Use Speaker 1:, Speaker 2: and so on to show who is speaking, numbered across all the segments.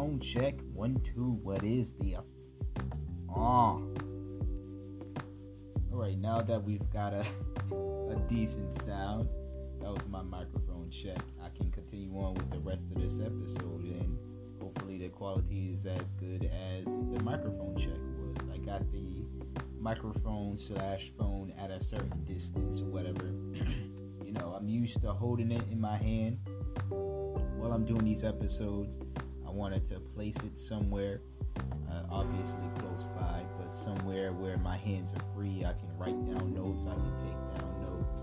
Speaker 1: Microphone check one two. What is the ah? All right, now that we've got a a decent sound, that was my microphone check. I can continue on with the rest of this episode, and hopefully the quality is as good as the microphone check was. I got the microphone slash phone at a certain distance or whatever. you know, I'm used to holding it in my hand while I'm doing these episodes. I wanted to place it somewhere, uh, obviously close by, but somewhere where my hands are free. I can write down notes. I can take down notes.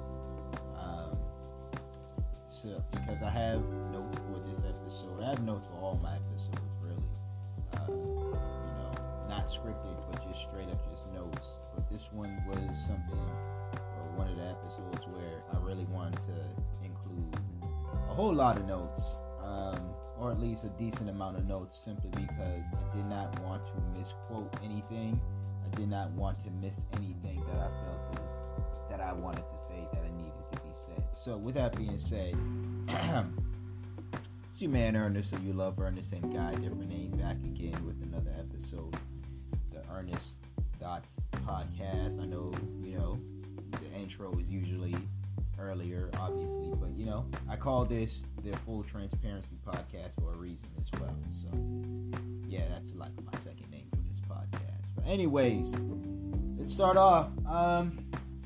Speaker 1: Um, so because I have notes for this episode, I have notes for all my episodes, really. Uh, you know, not scripted, but just straight up just notes. But this one was something, or one of the episodes where I really wanted to include a whole lot of notes. Um, or at least a decent amount of notes simply because I did not want to misquote anything. I did not want to miss anything that I felt is that I wanted to say that I needed to be said. So with that being said, it's your man Ernest, or you love Ernest and Guy, different name, back again with another episode, the Earnest Thoughts podcast. I know you know the intro is usually earlier, obviously, but you know, I call this the Full Transparency Podcast for a reason as well. So, yeah, that's like my second name for this podcast. But, anyways, let's start off. Um,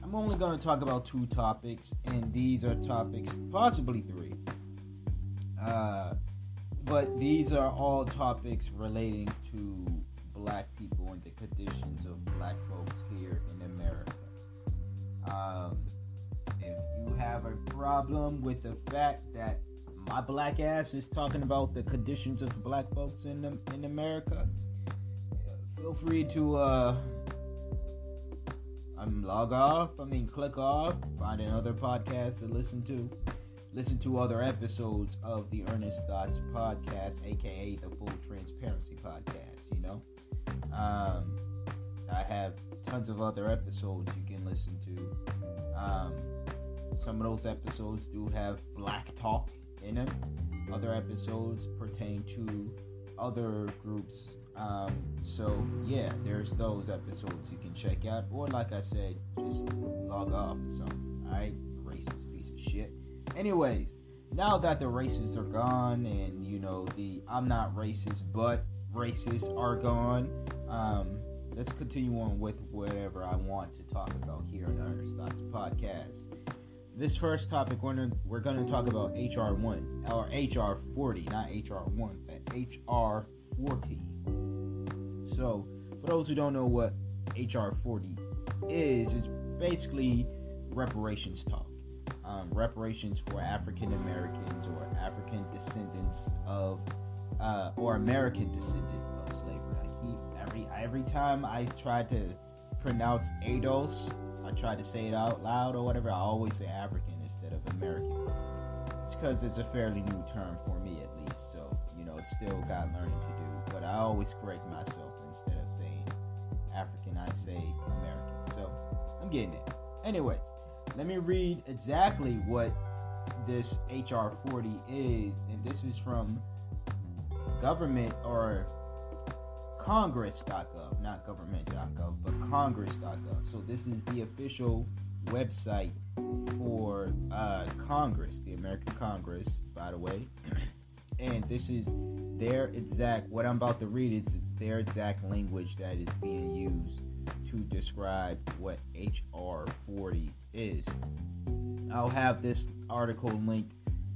Speaker 1: I'm only going to talk about two topics, and these are topics, possibly three. Uh, but these are all topics relating to black people and the conditions of black folks here in America. Um, if you have a problem with the fact that my black ass is talking about the conditions of black folks in in America, feel free to uh, um, log off. I mean, click off. Find another podcast to listen to. Listen to other episodes of the Earnest Thoughts podcast, aka the Full Transparency podcast. You know, um, I have tons of other episodes you can listen to. Um, some of those episodes do have black talk in them. Other episodes pertain to other groups. Um, so yeah, there's those episodes you can check out. Or like I said, just log off or something. Alright? Racist piece of shit. Anyways, now that the racists are gone and you know the I'm not racist but racists are gone, um, let's continue on with whatever I want to talk about here on Thoughts podcast this first topic we're gonna, we're gonna talk about HR one or HR forty, not HR one, but HR forty. So, for those who don't know what HR forty is, it's basically reparations talk. Um, reparations for African Americans or African descendants of uh, or American descendants of slavery. I keep every every time I try to pronounce ADOS I try to say it out loud or whatever, I always say African instead of American. It's because it's a fairly new term for me, at least. So, you know, it's still got learning to do. But I always correct myself instead of saying African, I say American. So, I'm getting it. Anyways, let me read exactly what this HR 40 is. And this is from government or congress.gov, not government.gov, but congress.gov. So this is the official website for uh, Congress, the American Congress, by the way. and this is their exact, what I'm about to read is their exact language that is being used to describe what HR 40 is. I'll have this article linked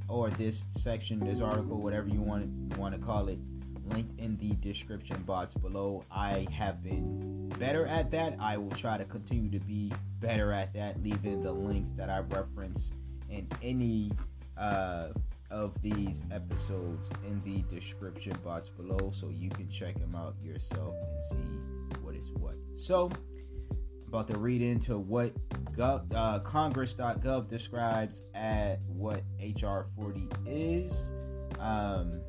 Speaker 1: or this section, this article, whatever you want to, want to call it, linked in the description box below. I have been better at that. I will try to continue to be better at that, leaving the links that I reference in any uh, of these episodes in the description box below so you can check them out yourself and see what is what. So, about to read into what gov, uh, Congress.gov describes at what HR 40 is. Um,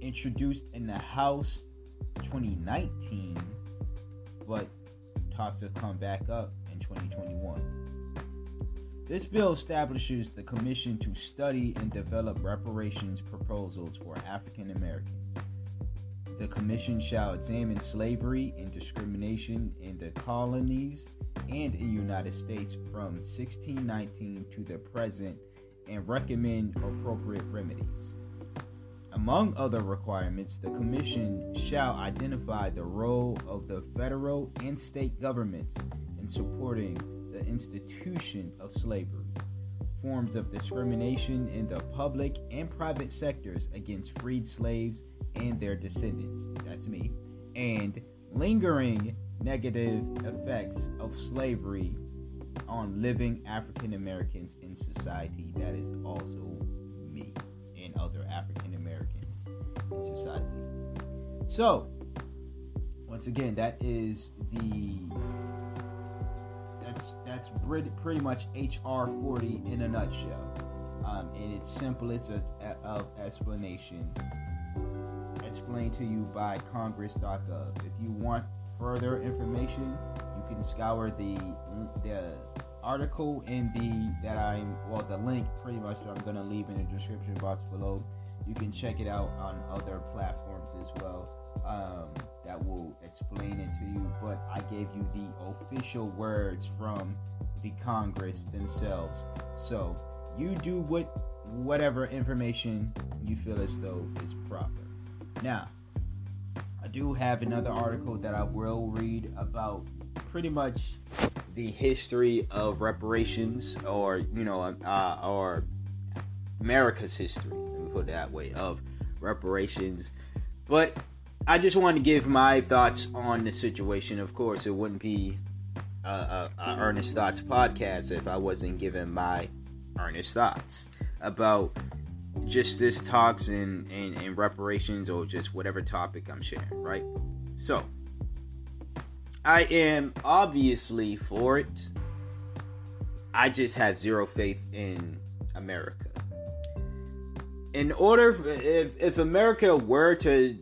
Speaker 1: introduced in the House 2019, but talks have come back up in 2021. This bill establishes the commission to study and develop reparations proposals for African Americans. The commission shall examine slavery and discrimination in the colonies and in the United States from 1619 to the present and recommend appropriate remedies. Among other requirements, the Commission shall identify the role of the federal and state governments in supporting the institution of slavery, forms of discrimination in the public and private sectors against freed slaves and their descendants that's me and lingering negative effects of slavery on living African Americans in society that is also me and other African in society. So, once again, that is the that's that's pretty much HR 40 in a nutshell. Um, in its simplest of explanation, explained to you by Congress.gov. If you want further information, you can scour the the article in the that I'm well the link pretty much I'm gonna leave in the description box below. You can check it out on other platforms as well. Um, that will explain it to you. But I gave you the official words from the Congress themselves. So you do what whatever information you feel as though is proper. Now, I do have another article that I will read about pretty much the history of reparations, or you know, uh, or America's history. Put it that way of reparations. But I just want to give my thoughts on the situation. Of course, it wouldn't be a, a, a earnest thoughts podcast if I wasn't giving my earnest thoughts about just this talks and, and, and reparations or just whatever topic I'm sharing, right? So, I am obviously for it. I just have zero faith in America. In order, if, if America were to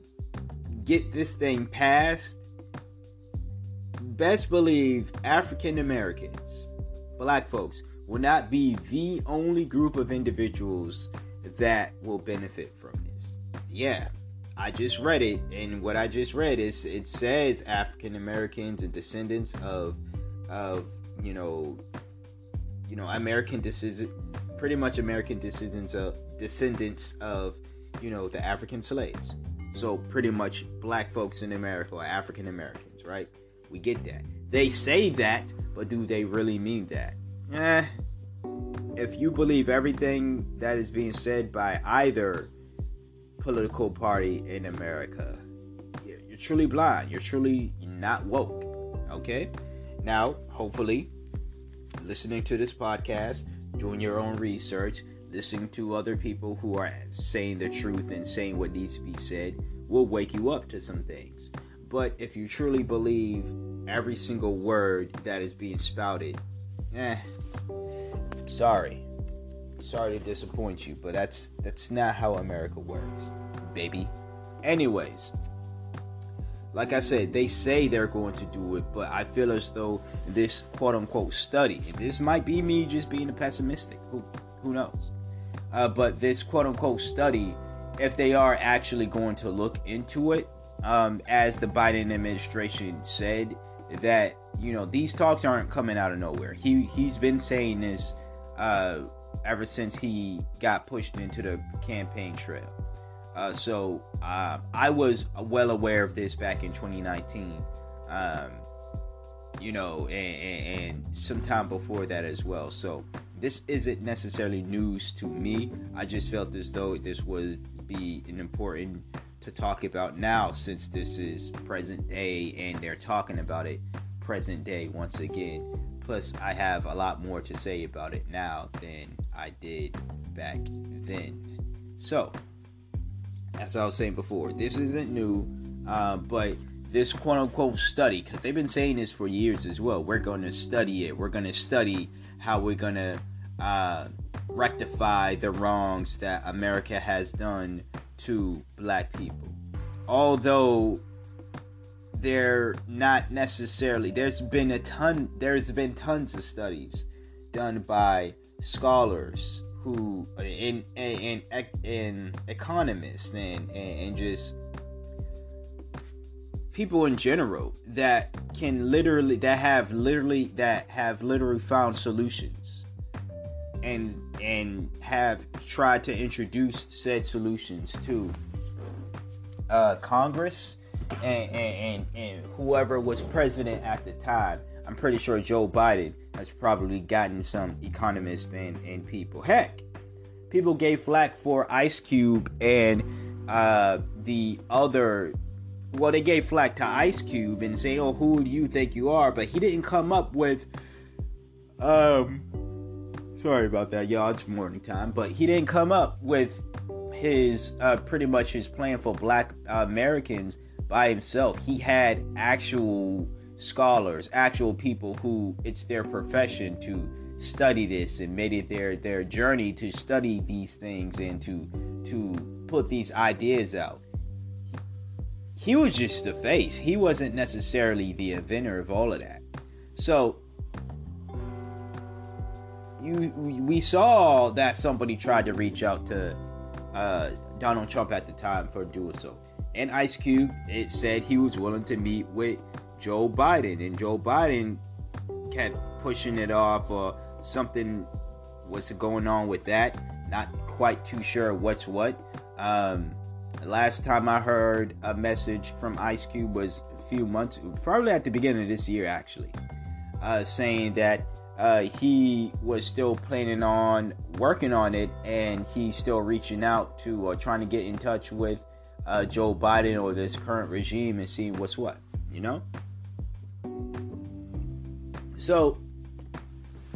Speaker 1: get this thing passed, best believe African Americans, black folks, will not be the only group of individuals that will benefit from this. Yeah, I just read it, and what I just read is it says African Americans and descendants of of you know you know American descendants, pretty much American descendants of descendants of you know the African slaves. So pretty much black folks in America or African Americans, right? We get that. They say that, but do they really mean that? Eh, if you believe everything that is being said by either political party in America, you're truly blind. You're truly not woke. Okay? Now, hopefully, listening to this podcast, doing your own research, listening to other people who are saying the truth and saying what needs to be said will wake you up to some things. But if you truly believe every single word that is being spouted, eh, sorry. Sorry to disappoint you, but that's that's not how America works, baby. Anyways, like I said, they say they're going to do it, but I feel as though this quote unquote study, and this might be me just being a pessimistic, who who knows? Uh, but this quote unquote study, if they are actually going to look into it, um, as the Biden administration said, that you know these talks aren't coming out of nowhere. He he's been saying this uh, ever since he got pushed into the campaign trail. Uh, so uh, I was well aware of this back in 2019, um, you know, and, and, sometime before that as well. So this isn't necessarily news to me. I just felt as though this would be an important to talk about now since this is present day and they're talking about it present day once again. Plus, I have a lot more to say about it now than I did back then. So, as I was saying before, this isn't new, uh, but this quote unquote study, because they've been saying this for years as well. We're going to study it. We're going to study how we're going to uh, rectify the wrongs that America has done to black people. Although they're not necessarily there's been a ton there's been tons of studies done by scholars who in in in, in economists and, and, and just people in general that can literally that have literally that have literally found solutions and and have tried to introduce said solutions to uh, Congress and, and, and whoever was president at the time. I'm pretty sure Joe Biden has probably gotten some economists and, and people. Heck, people gave flack for Ice Cube and uh, the other. Well, they gave flack to Ice Cube and say, "Oh, who do you think you are?" But he didn't come up with. Um, sorry about that, y'all. It's morning time, but he didn't come up with his uh, pretty much his plan for Black uh, Americans by himself. He had actual scholars, actual people who it's their profession to study this and made it their their journey to study these things and to to put these ideas out. He was just the face. He wasn't necessarily the inventor of all of that. So you we saw that somebody tried to reach out to uh, Donald Trump at the time for doing so. And Ice Cube, it said he was willing to meet with Joe Biden, and Joe Biden kept pushing it off or something was going on with that. Not quite too sure what's what. Um, last time I heard a message from Ice Cube was a few months, probably at the beginning of this year, actually, uh, saying that uh, he was still planning on working on it and he's still reaching out to or trying to get in touch with uh, Joe Biden or this current regime and seeing what's what, you know? So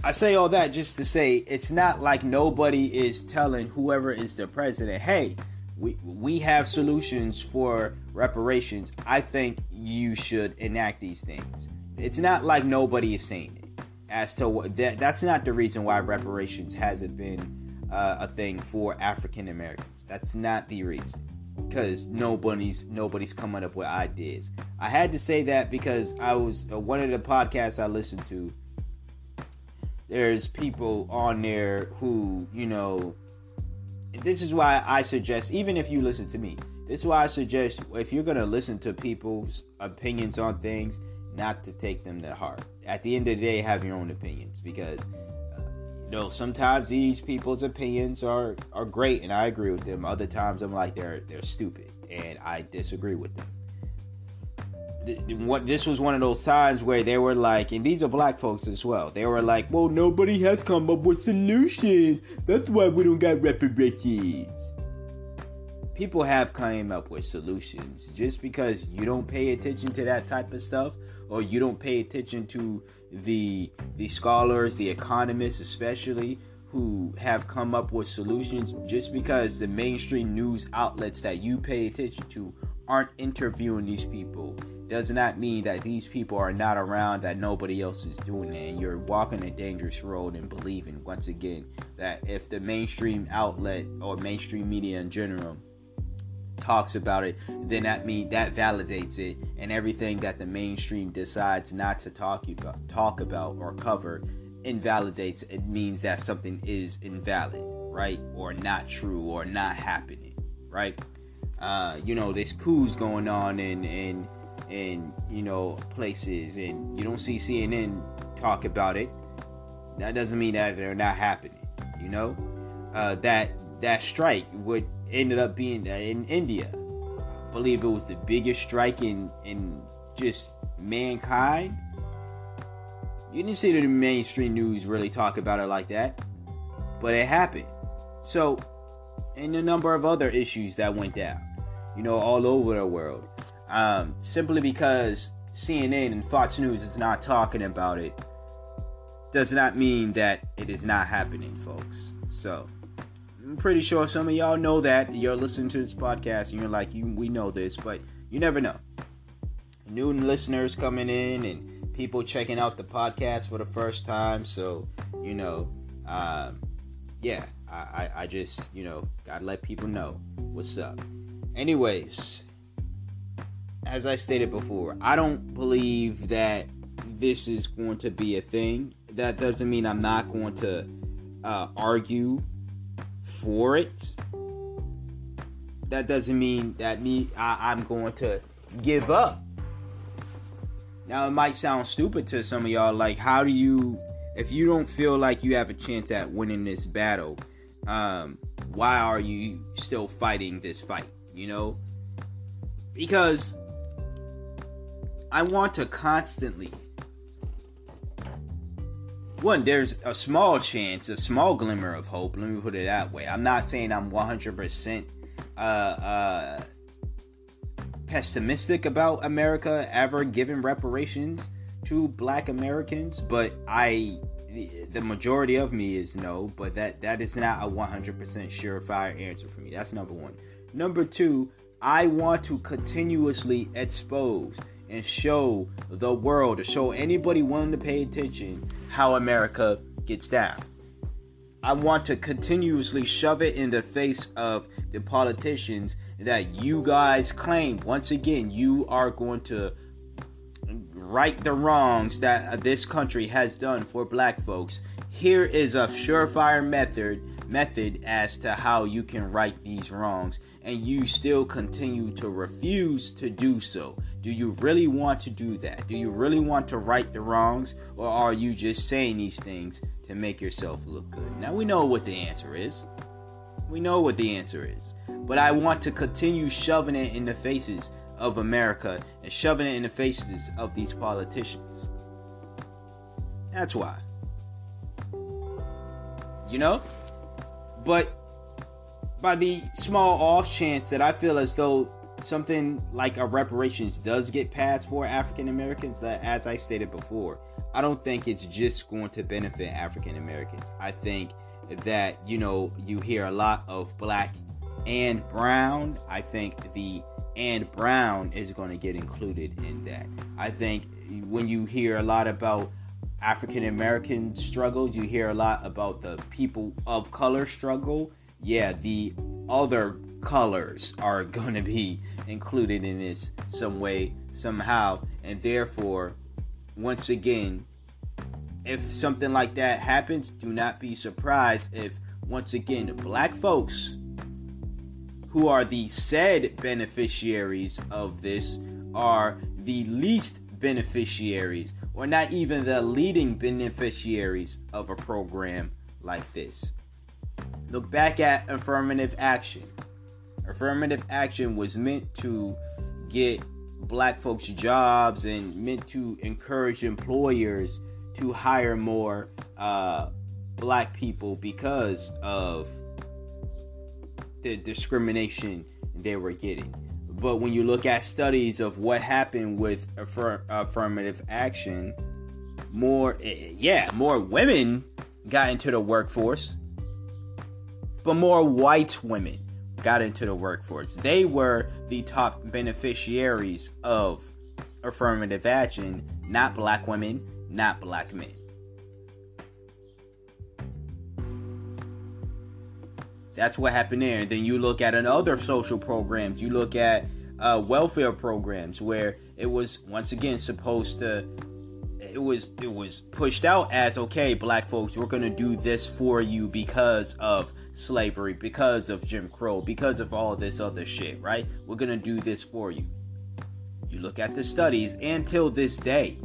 Speaker 1: I say all that just to say it's not like nobody is telling whoever is the president, hey, we we have solutions for reparations. I think you should enact these things. It's not like nobody is saying it. As to what that that's not the reason why reparations hasn't been uh, a thing for African Americans. That's not the reason because nobody's nobody's coming up with ideas. I had to say that because I was uh, one of the podcasts I listened to. There's people on there who you know. This is why I suggest, even if you listen to me, this is why I suggest if you're gonna listen to people's opinions on things, not to take them to heart. At the end of the day, have your own opinions because uh, you know, sometimes these people's opinions are are great, and I agree with them. Other times, I'm like they're they're stupid, and I disagree with them. What this was one of those times where they were like, and these are black folks as well. They were like, "Well, nobody has come up with solutions. That's why we don't got reparations." People have come up with solutions. Just because you don't pay attention to that type of stuff, or you don't pay attention to the the scholars, the economists especially who have come up with solutions just because the mainstream news outlets that you pay attention to aren't interviewing these people does not mean that these people are not around that nobody else is doing it and you're walking a dangerous road and believing once again that if the mainstream outlet or mainstream media in general talks about it, then that means that validates it, and everything that the mainstream decides not to talk about, talk about or cover invalidates. It means that something is invalid, right, or not true, or not happening, right? Uh, you know, there's coups going on and, in in you know places, and you don't see CNN talk about it. That doesn't mean that they're not happening. You know, uh, that that strike would ended up being uh, in India. I believe it was the biggest strike in in just mankind. You didn't see the mainstream news really talk about it like that, but it happened. So, and a number of other issues that went down, you know, all over the world. Um, simply because CNN and Fox News is not talking about it does not mean that it is not happening, folks. So, I'm pretty sure some of y'all know that. You're listening to this podcast and you're like, you, we know this, but you never know. New listeners coming in and people checking out the podcast for the first time. So, you know, uh, yeah, I, I, I just, you know, gotta let people know what's up. Anyways, as I stated before, I don't believe that this is going to be a thing. That doesn't mean I'm not going to uh, argue for it, that doesn't mean that me I, I'm going to give up Now, it might sound stupid to some of y'all. Like, how do you, if you don't feel like you have a chance at winning this battle, um, why are you still fighting this fight? You know? Because I want to constantly. One, there's a small chance, a small glimmer of hope. Let me put it that way. I'm not saying I'm 100% uh, uh, pessimistic about America ever giving reparations to black Americans, but I the majority of me is no, but that that is not a 100% surefire answer for me. That's number 1. Number 2, I want to continuously expose and show the world, to show anybody willing to pay attention, how America gets down. I want to continuously shove it in the face of the politicians that you guys claim. Once again you are going to right the wrongs that this country has done for black folks. Here is a surefire method method as to how you can right these wrongs and you still continue to refuse to do so do you really want to do that do you really want to right the wrongs or are you just saying these things to make yourself look good now we know what the answer is we know what the answer is but I want to continue shoving it in the faces of America and shoving it in the faces of these politicians. That's why. You know? But by the small off chance that I feel as though something like a reparations does get passed for African Americans, that as I stated before, I don't think it's just going to benefit African Americans. I think that, you know, you hear a lot of black and Brown, I think the and Brown is going to get included in that. I think when you hear a lot about African American struggles, you hear a lot about the people of color struggle. Yeah, the other colors are going to be included in this some way, somehow, and therefore, once again, if something like that happens, do not be surprised if once again black folks who are the said beneficiaries of this are the least beneficiaries or not even the leading beneficiaries of a program like this. Look back at affirmative action. Affirmative action was meant to get black folks jobs and meant to encourage employers to hire more uh, black people because of the discrimination they were getting. But when you look at studies of what happened with affirm- affirmative action, more, eh, yeah, more women got into the workforce, but more white women got into the workforce. They were the top beneficiaries of affirmative action, not black women, not black men. That's what happened there. And then you look at other social programs. You look at uh, welfare programs where it was once again supposed to. It was it was pushed out as okay, black folks, we're gonna do this for you because of slavery, because of Jim Crow, because of all this other shit, right? We're gonna do this for you. You look at the studies, until this day,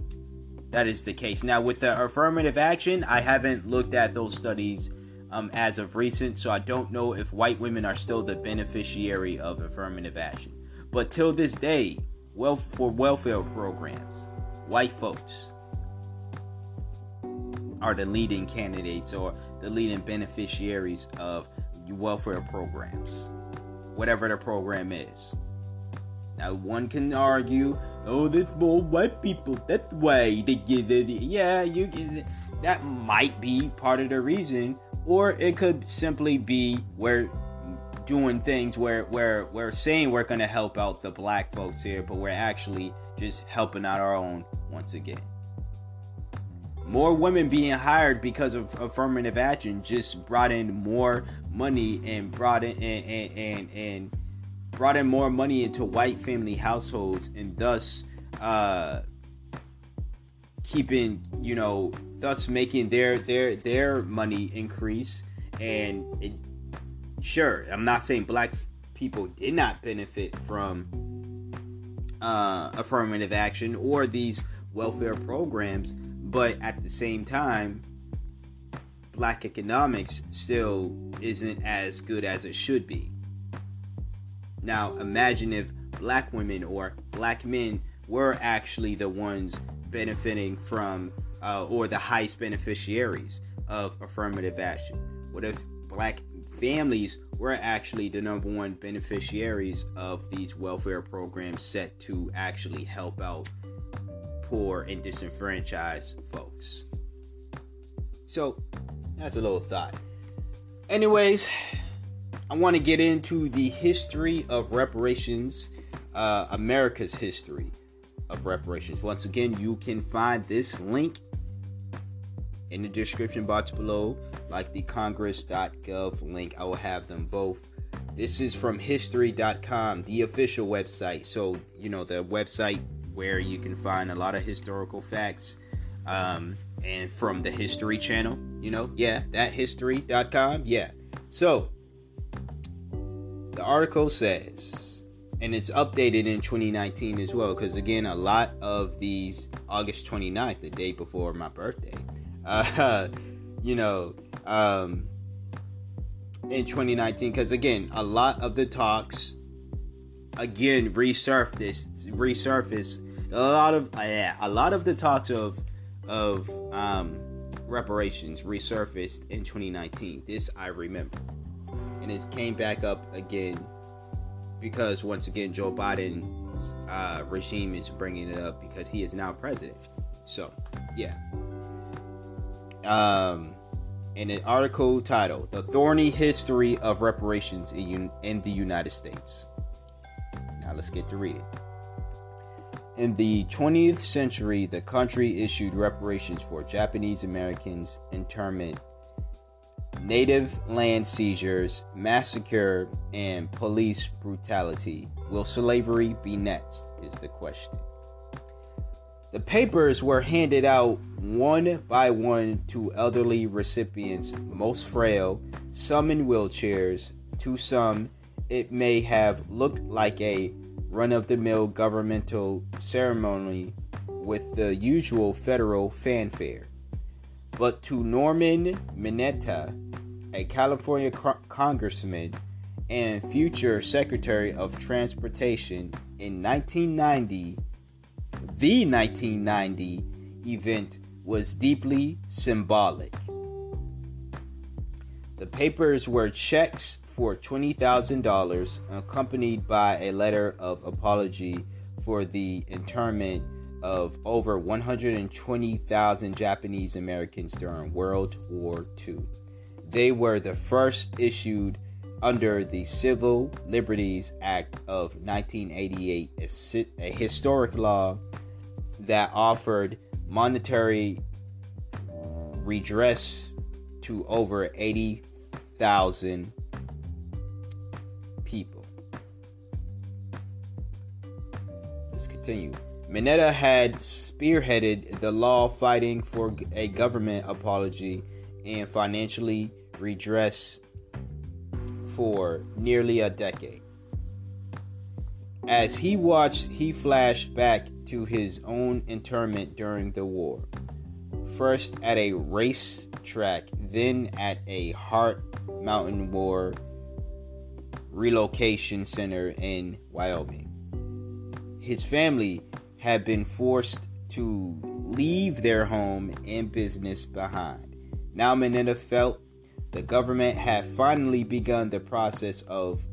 Speaker 1: that is the case. Now, with the affirmative action, I haven't looked at those studies um, as of recent, so I don't know if white women are still the beneficiary of affirmative action. But till this day, well, for welfare programs, white folks are the leading candidates or the leading beneficiaries of welfare programs, whatever the program is. Now, one can argue, oh, there's more white people. That's why they get it. Yeah, you. That might be part of the reason or it could simply be we're doing things where where we're saying we're going to help out the black folks here, but we're actually just helping out our own once again. More women being hired because of affirmative action just brought in more money and brought in and, and, and, and brought in more money into white family households and thus uh, keeping you know thus making their their their money increase. And it, sure i'm not saying black people did not benefit from uh, affirmative action or these welfare programs, but at the same time, black economics still isn't as good as it should be. Now, imagine if black women or black men were actually the ones benefiting from uh, or the highest beneficiaries of affirmative action? What if black families were actually the number one beneficiaries of these welfare programs set to actually help out poor and disenfranchised folks? So, that's a little thought. Anyways, I want to get into the history of reparations, uh, America's history of reparations. Once again, you can find this link in the description box below, like the congress.gov link. I will have them both. This is from history.com, the official website. So, you know, the website where you can find a lot of historical facts. Um, and from the History Channel, you know, yeah, that history.com, yeah. So, the article says, and it's updated in 2019 as well, because again, a lot of these, August 29th, the day before my birthday, uh, you know, um, in 2019, because again, a lot of the talks, again, resurfaced, resurfaced. A lot of, uh, yeah, a lot of the talks of of um, reparations resurfaced in 2019. This I remember, and it came back up again because once again Joe Biden's uh, regime is bringing it up because he is now president. So, yeah. Um, in an article titled "The Thorny History of Reparations in, in the United States." Now let's get to read it. In the 20th century, the country issued reparations for Japanese Americans' internment, native land seizures, massacre, and police brutality. Will slavery be next? Is the question. The papers were handed out one by one to elderly recipients, most frail, some in wheelchairs. To some, it may have looked like a run of the mill governmental ceremony with the usual federal fanfare. But to Norman Mineta, a California co- congressman and future Secretary of Transportation in 1990, the 1990 event was deeply symbolic. The papers were checks for $20,000, accompanied by a letter of apology for the internment of over 120,000 Japanese Americans during World War II. They were the first issued under the Civil Liberties Act of 1988, a, historic law that offered monetary redress to over 80,000 continue. Mineta had spearheaded the law fighting for a government apology and financially redress for nearly a decade. As he watched, he flashed back to his own internment during the war. First at a race track, then at a Heart Mountain War relocation center in Wyoming. His family had been forced to leave their home and business behind. Now Mineta felt the government had finally begun the process of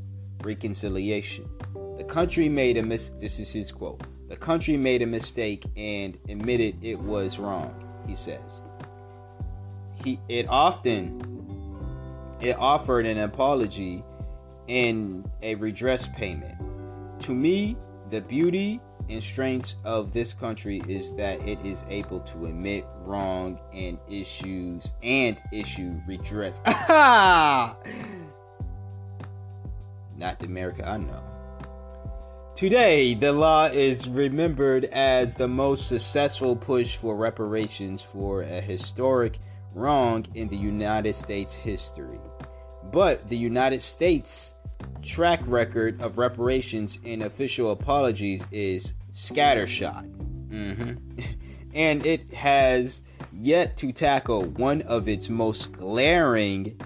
Speaker 1: reconciliation. The country made a mis this is his quote. The country made a mistake and admitted it was wrong, he says. He it often it offered an apology and a redress payment. To me, the beauty and strength of this country is that it is able to admit wrong and issues and issue redress. Not the America I know. Today, the law is remembered as the most successful push for reparations for a historic wrong in the United States history. But the United States track record of reparations and official apologies is scattershot. Mm-hmm. and it has yet to tackle one of its most glaring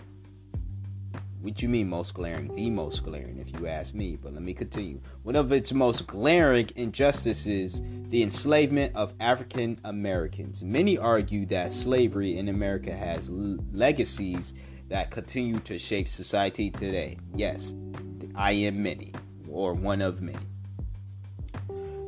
Speaker 1: what you mean most glaring? The most glaring, if you ask me. But let me continue. One of its most glaring injustices, the enslavement of African Americans. Many argue that slavery in America has legacies that continue to shape society today. Yes, I am many, or one of many.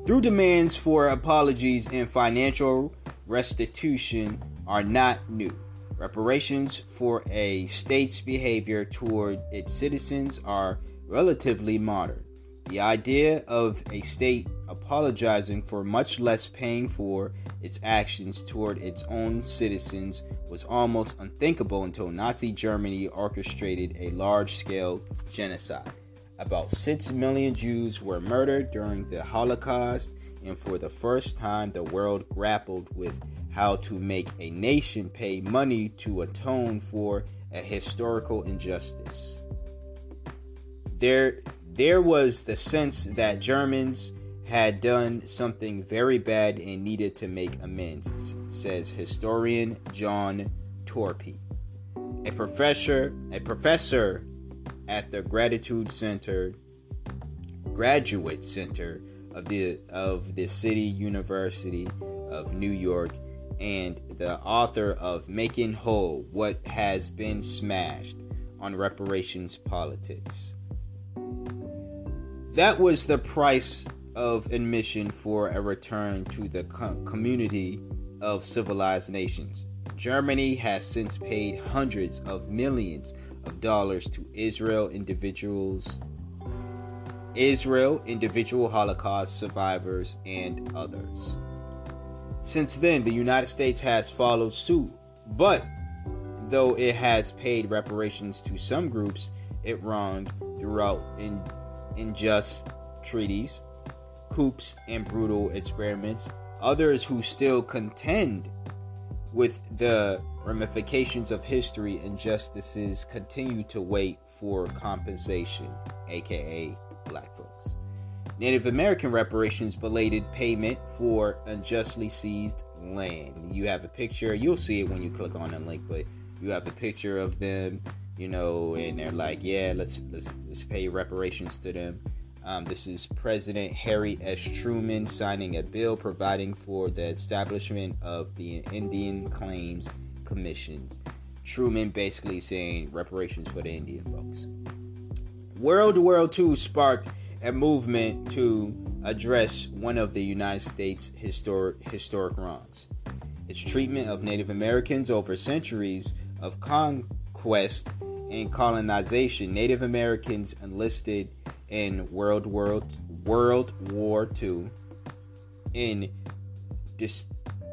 Speaker 1: Through demands for apologies and financial restitution are not new. Reparations for a state's behavior toward its citizens are relatively modern. The idea of a state apologizing for much less paying for its actions toward its own citizens was almost unthinkable until Nazi Germany orchestrated a large scale genocide. About 6 million Jews were murdered during the Holocaust, and for the first time, the world grappled with how to make a nation pay money to atone for a historical injustice. There, there was the sense that Germans had done something very bad and needed to make amends, says historian John Torpey, a professor, a professor at the Gratitude Center, Graduate Center of the of the City University of New York and the author of Making Whole What Has Been Smashed on Reparations Politics. That was the price of admission for a return to the com- community of civilized nations. Germany has since paid hundreds of millions of dollars to Israel individuals Israel, individual Holocaust survivors, and others. Since then, the United States has followed suit, but though it has paid reparations to some groups it wronged throughout in unjust treaties, coups, and brutal experiments, others who still contend with the ramifications of history injustices continue to wait for compensation, aka black folks. Native American reparations belated payment for unjustly seized land. You have a picture, you'll see it when you click on the link, but you have the picture of them, you know, and they're like, yeah, let's let's let's pay reparations to them. Um, this is President Harry S. Truman signing a bill providing for the establishment of the Indian Claims Commissions. Truman basically saying reparations for the Indian folks. World War II sparked a movement to address one of the United States' historic, historic wrongs its treatment of Native Americans over centuries of conquest and colonization. Native Americans enlisted in World War, World War II in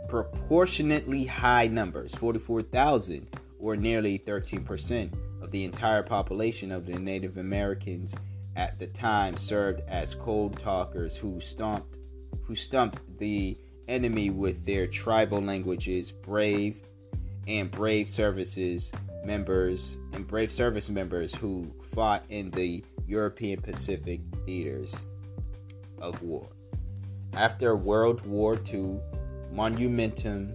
Speaker 1: disproportionately high numbers 44,000, or nearly 13% of the entire population of the Native Americans at the time served as code talkers who stomped who stumped the enemy with their tribal languages brave and brave services members and brave service members who fought in the European Pacific theaters of war. After World War II, monumentum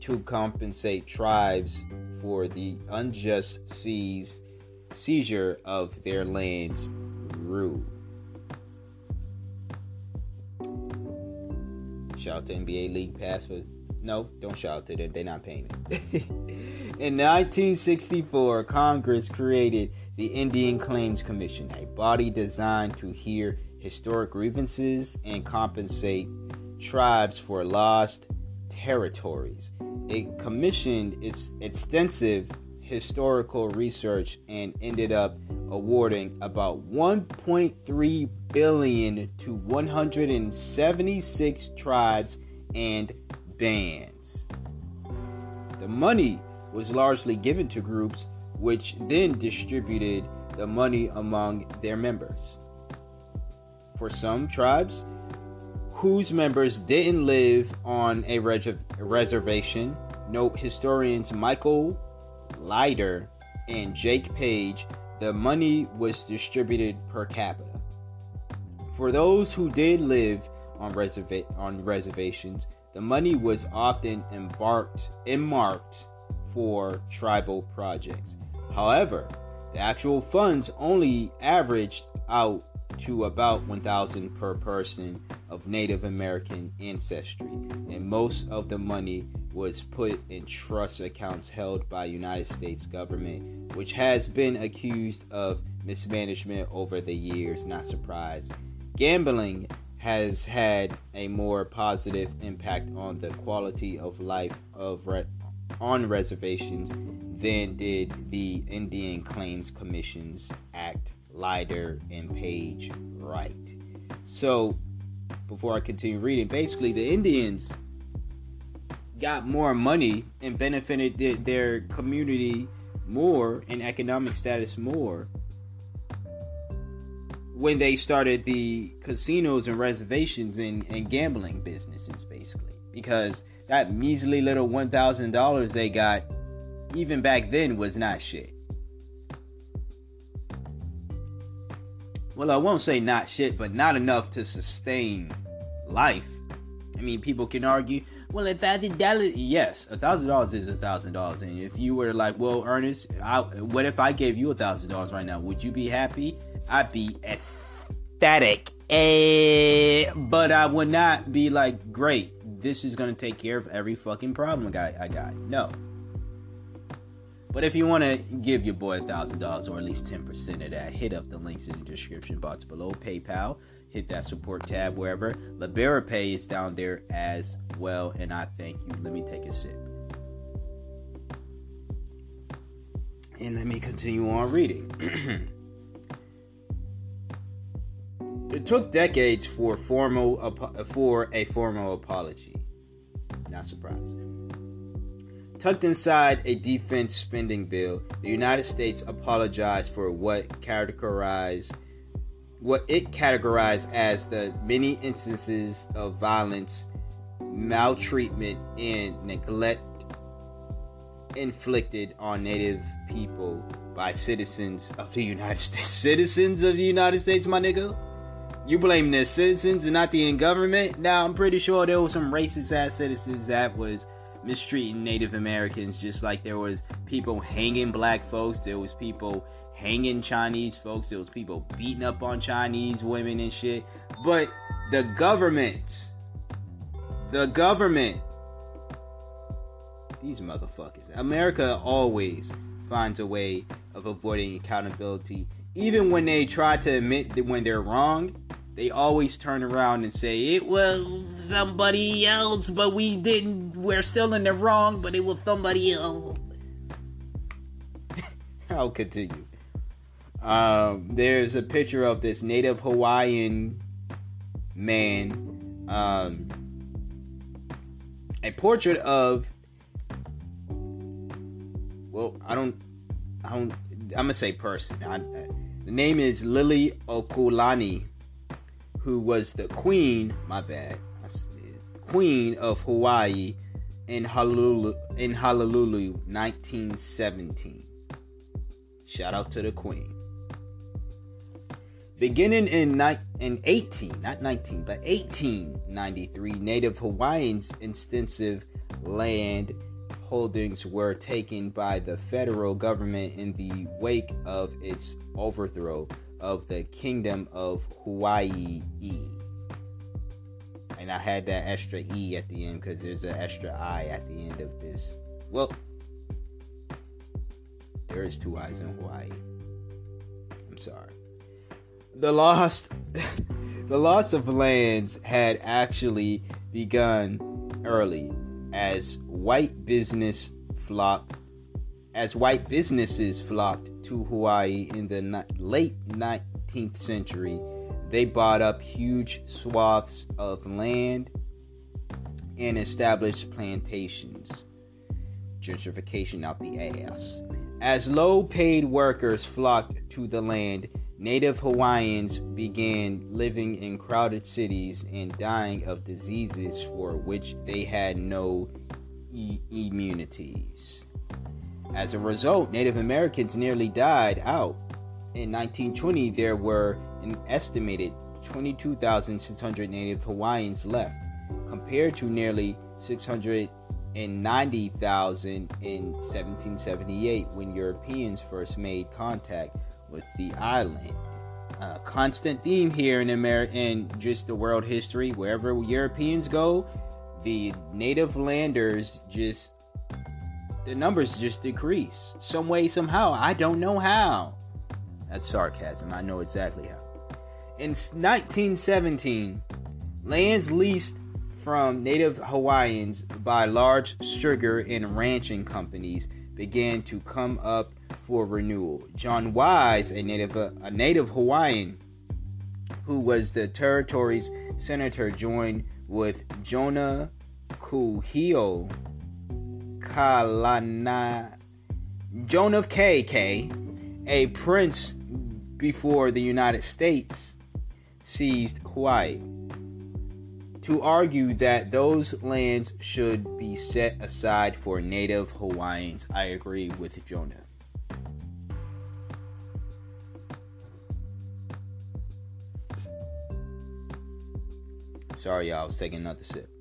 Speaker 1: to compensate tribes for the unjust seized seizure of their lands grew. Shout to NBA League Pass for no, don't shout to them. They're not paying it. In 1964, Congress created the Indian Claims Commission, a body designed to hear historic grievances and compensate tribes for lost territories. It commissioned its extensive historical research and ended up awarding about 1.3 billion to 176 tribes and bands. The money was largely given to groups which then distributed the money among their members. For some tribes whose members didn't live on a reservation, note historians Michael Lieder, and Jake Page, the money was distributed per capita. For those who did live on, reserva- on reservations, The money was often embarked, earmarked for tribal projects. However, the actual funds only averaged out to about 1,000 per person of Native American ancestry, and most of the money was put in trust accounts held by United States government, which has been accused of mismanagement over the years. Not surprised. Gambling has had a more positive impact on the quality of life of re- on reservations than did the Indian Claims Commissions Act, Leiter and Page Wright. So, before I continue reading, basically the Indians got more money and benefited their community more and economic status more when they started the casinos and reservations and, and gambling businesses, basically. Because that measly little $1,000 they got, even back then, was not shit. Well, I won't say not shit, but not enough to sustain life. I mean, people can argue, well, a thousand dollars, yes, a thousand dollars is a thousand dollars. And if you were like, well, Ernest, I, what if I gave you a thousand dollars right now? Would you be happy? I'd be ecstatic. Eh, but I would not be like, great, this is going to take care of every fucking problem I, I got. No. But if you want to give your boy a thousand dollars or at least 10% of that, hit up the links in the description box below. PayPal, hit that support tab wherever. Liberapay is down there as well, and I thank you. Let me take a sip. And let me continue on reading. It took decades for formal for a formal apology. Not surprised. Tucked inside a defense spending bill, the United States apologized for what categorized what it categorized as the many instances of violence, maltreatment, and neglect inflicted on Native people by citizens of the United States. Citizens of the United States, my nigga. You blame the citizens and not the government. Now I'm pretty sure there was some racist ass citizens that was mistreating Native Americans, just like there was people hanging black folks, there was people hanging Chinese folks, there was people beating up on Chinese women and shit. But the government, the government, these motherfuckers, America always finds a way of avoiding accountability, even when they try to admit that when they're wrong they always turn around and say it was somebody else, but we didn't. We're still in the wrong, but it was somebody else. I'll continue. Um, there's a picture of this native Hawaiian man. Um, a portrait of. Well, I don't. I don't. I'm gonna say person. I, the name is Liliuokalani who was the queen, my bad, queen of Hawaii in Honolulu, in Honolulu 1917. Shout out to the queen. Beginning in, ni- in 18, not 19, but 1893, Native Hawaiians' extensive land holdings were taken by the federal government in the wake of its overthrow of the Kingdom of Hawaii. And I had that extra E at the end because there's an extra I at the end of this. Well, there is two I's in Hawaii. I'm sorry. The lost the loss of lands had actually begun early as white business flocked as white businesses flocked to Hawaii in the late 19th century, they bought up huge swaths of land and established plantations. Gentrification out the ass. As low paid workers flocked to the land, Native Hawaiians began living in crowded cities and dying of diseases for which they had no e- immunities. As a result, Native Americans nearly died out. In 1920, there were an estimated 22,600 Native Hawaiians left, compared to nearly 690,000 in 1778 when Europeans first made contact with the island. A constant theme here in America and just the world history, wherever Europeans go, the native landers just the numbers just decrease some way somehow. I don't know how. That's sarcasm. I know exactly how. In 1917, lands leased from native Hawaiians by large sugar and ranching companies began to come up for renewal. John Wise, a native a native Hawaiian who was the territory's senator, joined with Jonah Kuhio Kalana Joan of KK, a prince before the United States seized Hawaii to argue that those lands should be set aside for native Hawaiians. I agree with Jonah. Sorry, y'all, I was taking another sip.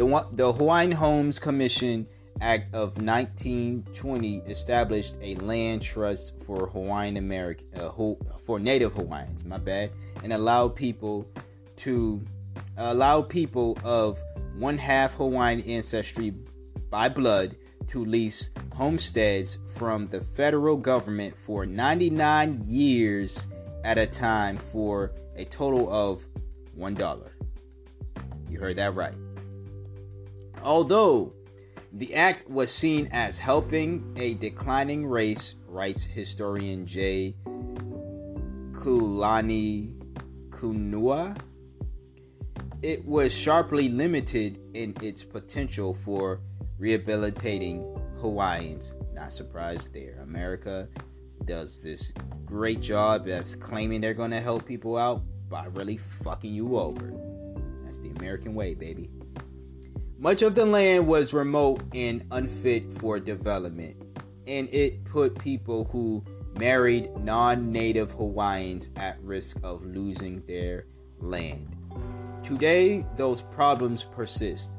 Speaker 1: The, the Hawaiian Homes Commission Act of 1920 established a land trust for Hawaiian American uh, for Native Hawaiians, my bad, and allowed people to allow people of one half Hawaiian ancestry by blood to lease homesteads from the federal government for 99 years at a time for a total of $1. You heard that right. Although the act was seen as helping a declining race, writes historian J. Kulani Kunua, it was sharply limited in its potential for rehabilitating Hawaiians. Not surprised there. America does this great job of claiming they're going to help people out by really fucking you over. That's the American way, baby. Much of the land was remote and unfit for development, and it put people who married non native Hawaiians at risk of losing their land. Today, those problems persist.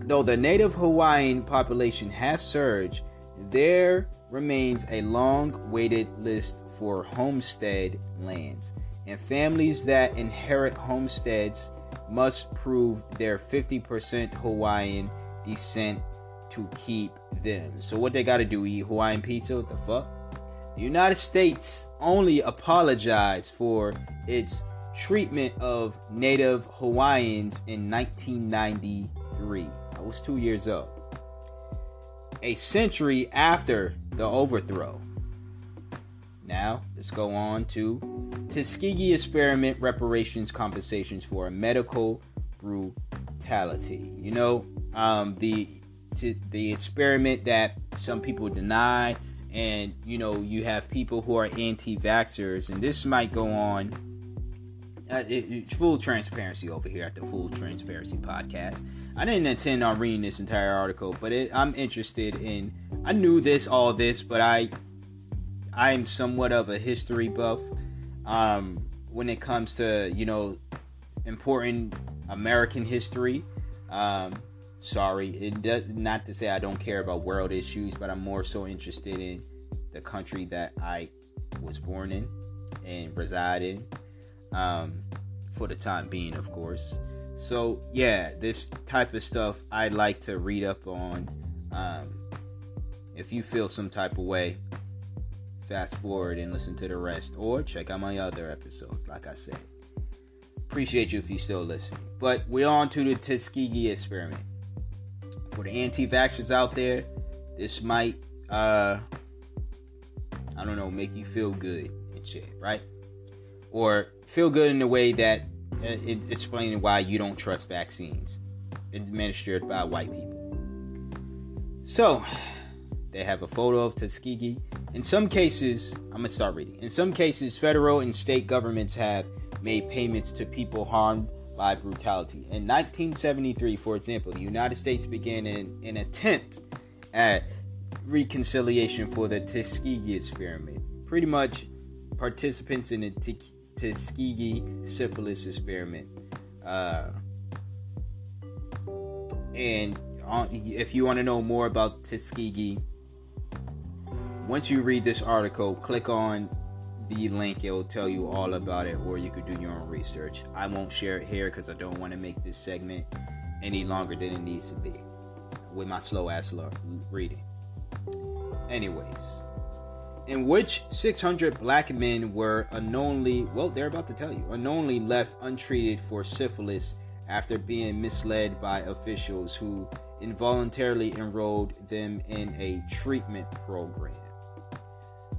Speaker 1: Though the native Hawaiian population has surged, there remains a long waited list for homestead lands, and families that inherit homesteads must prove their 50% Hawaiian descent to keep them. So, what they got to do? Eat Hawaiian pizza? What the fuck? The United States only apologized for its treatment of native Hawaiians in 1993. I was two years old. A century after the overthrow. Now, let's go on to Tuskegee experiment reparations compensations for medical brutality. You know, um, the t- the experiment that some people deny, and you know, you have people who are anti-vaxxers, and this might go on uh, it, full transparency over here at the Full Transparency Podcast. I didn't intend on reading this entire article, but it, I'm interested in. I knew this, all this, but I, I'm somewhat of a history buff. Um, when it comes to you know important American history. Um, sorry, it does not to say I don't care about world issues, but I'm more so interested in the country that I was born in and reside in um, for the time being, of course. So yeah, this type of stuff I'd like to read up on. Um, if you feel some type of way, fast forward and listen to the rest, or check out my other episodes. Like I said, appreciate you if you still listening. But we're on to the Tuskegee experiment. For the anti-vaxxers out there, this might, uh, I don't know, make you feel good and shit, right? Or feel good in the way that uh, it, explaining why you don't trust vaccines administered by white people. So, they have a photo of Tuskegee. In some cases, I'm going to start reading. In some cases, federal and state governments have made payments to people harmed by brutality. In 1973, for example, the United States began an, an attempt at reconciliation for the Tuskegee experiment. Pretty much, participants in the Tuskegee syphilis experiment. Uh, and uh, if you want to know more about Tuskegee, once you read this article, click on the link. It will tell you all about it, or you could do your own research. I won't share it here because I don't want to make this segment any longer than it needs to be with my slow ass reading. Anyways, in which 600 black men were unknowingly, well, they're about to tell you, unknowingly left untreated for syphilis after being misled by officials who involuntarily enrolled them in a treatment program.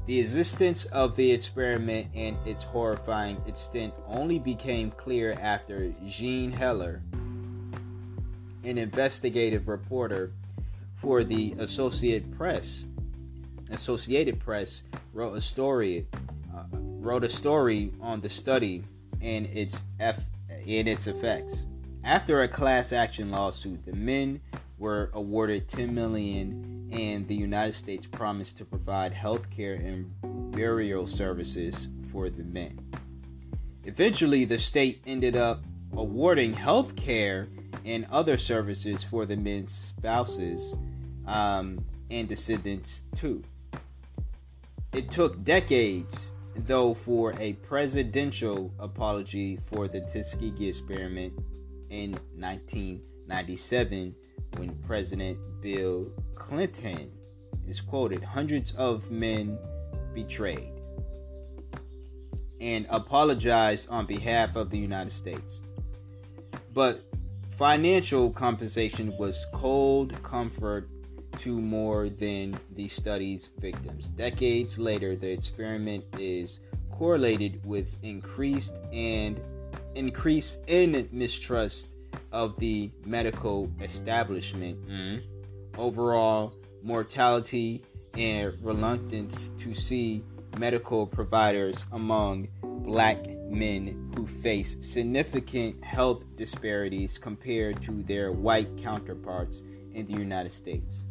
Speaker 1: The existence of the experiment and its horrifying extent only became clear after Jean Heller, an investigative reporter for the Associated Press, Associated Press, wrote a story, uh, wrote a story on the study and its F, and its effects. After a class action lawsuit, the men were awarded 10 million and the United States promised to provide health care and burial services for the men. Eventually, the state ended up awarding health care and other services for the men's spouses um, and descendants too. It took decades, though, for a presidential apology for the Tuskegee experiment in 1997 when President Bill Clinton is quoted hundreds of men betrayed and apologized on behalf of the United States. But financial compensation was cold comfort to more than the study's victims. Decades later, the experiment is correlated with increased and increase in mistrust of the medical establishment, mm, overall mortality, and reluctance to see medical providers among black men who face significant health disparities compared to their white counterparts in the United States.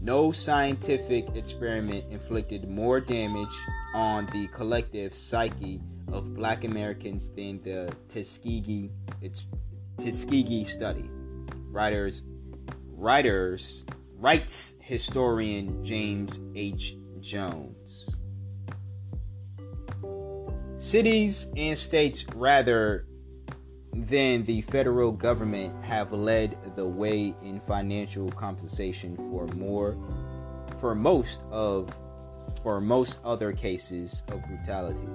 Speaker 1: No scientific experiment inflicted more damage on the collective psyche of black Americans than the Tuskegee Tuskegee study. Writers, writers, writes historian James H. Jones. Cities and states, rather than the federal government, have led the way in financial compensation for more, for most of, for most other cases of brutality.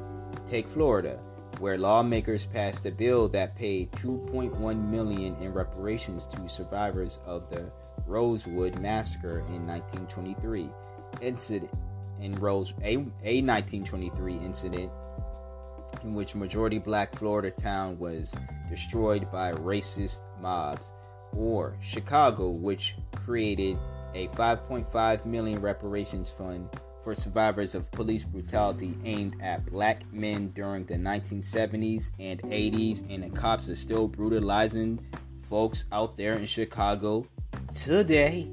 Speaker 1: Take Florida where lawmakers passed a bill that paid 2.1 million in reparations to survivors of the Rosewood massacre in 1923 incident in Rose a, a 1923 incident in which majority black Florida town was destroyed by racist mobs or Chicago which created a 5.5 million reparations fund for survivors of police brutality aimed at black men during the 1970s and 80s, and the cops are still brutalizing folks out there in Chicago today.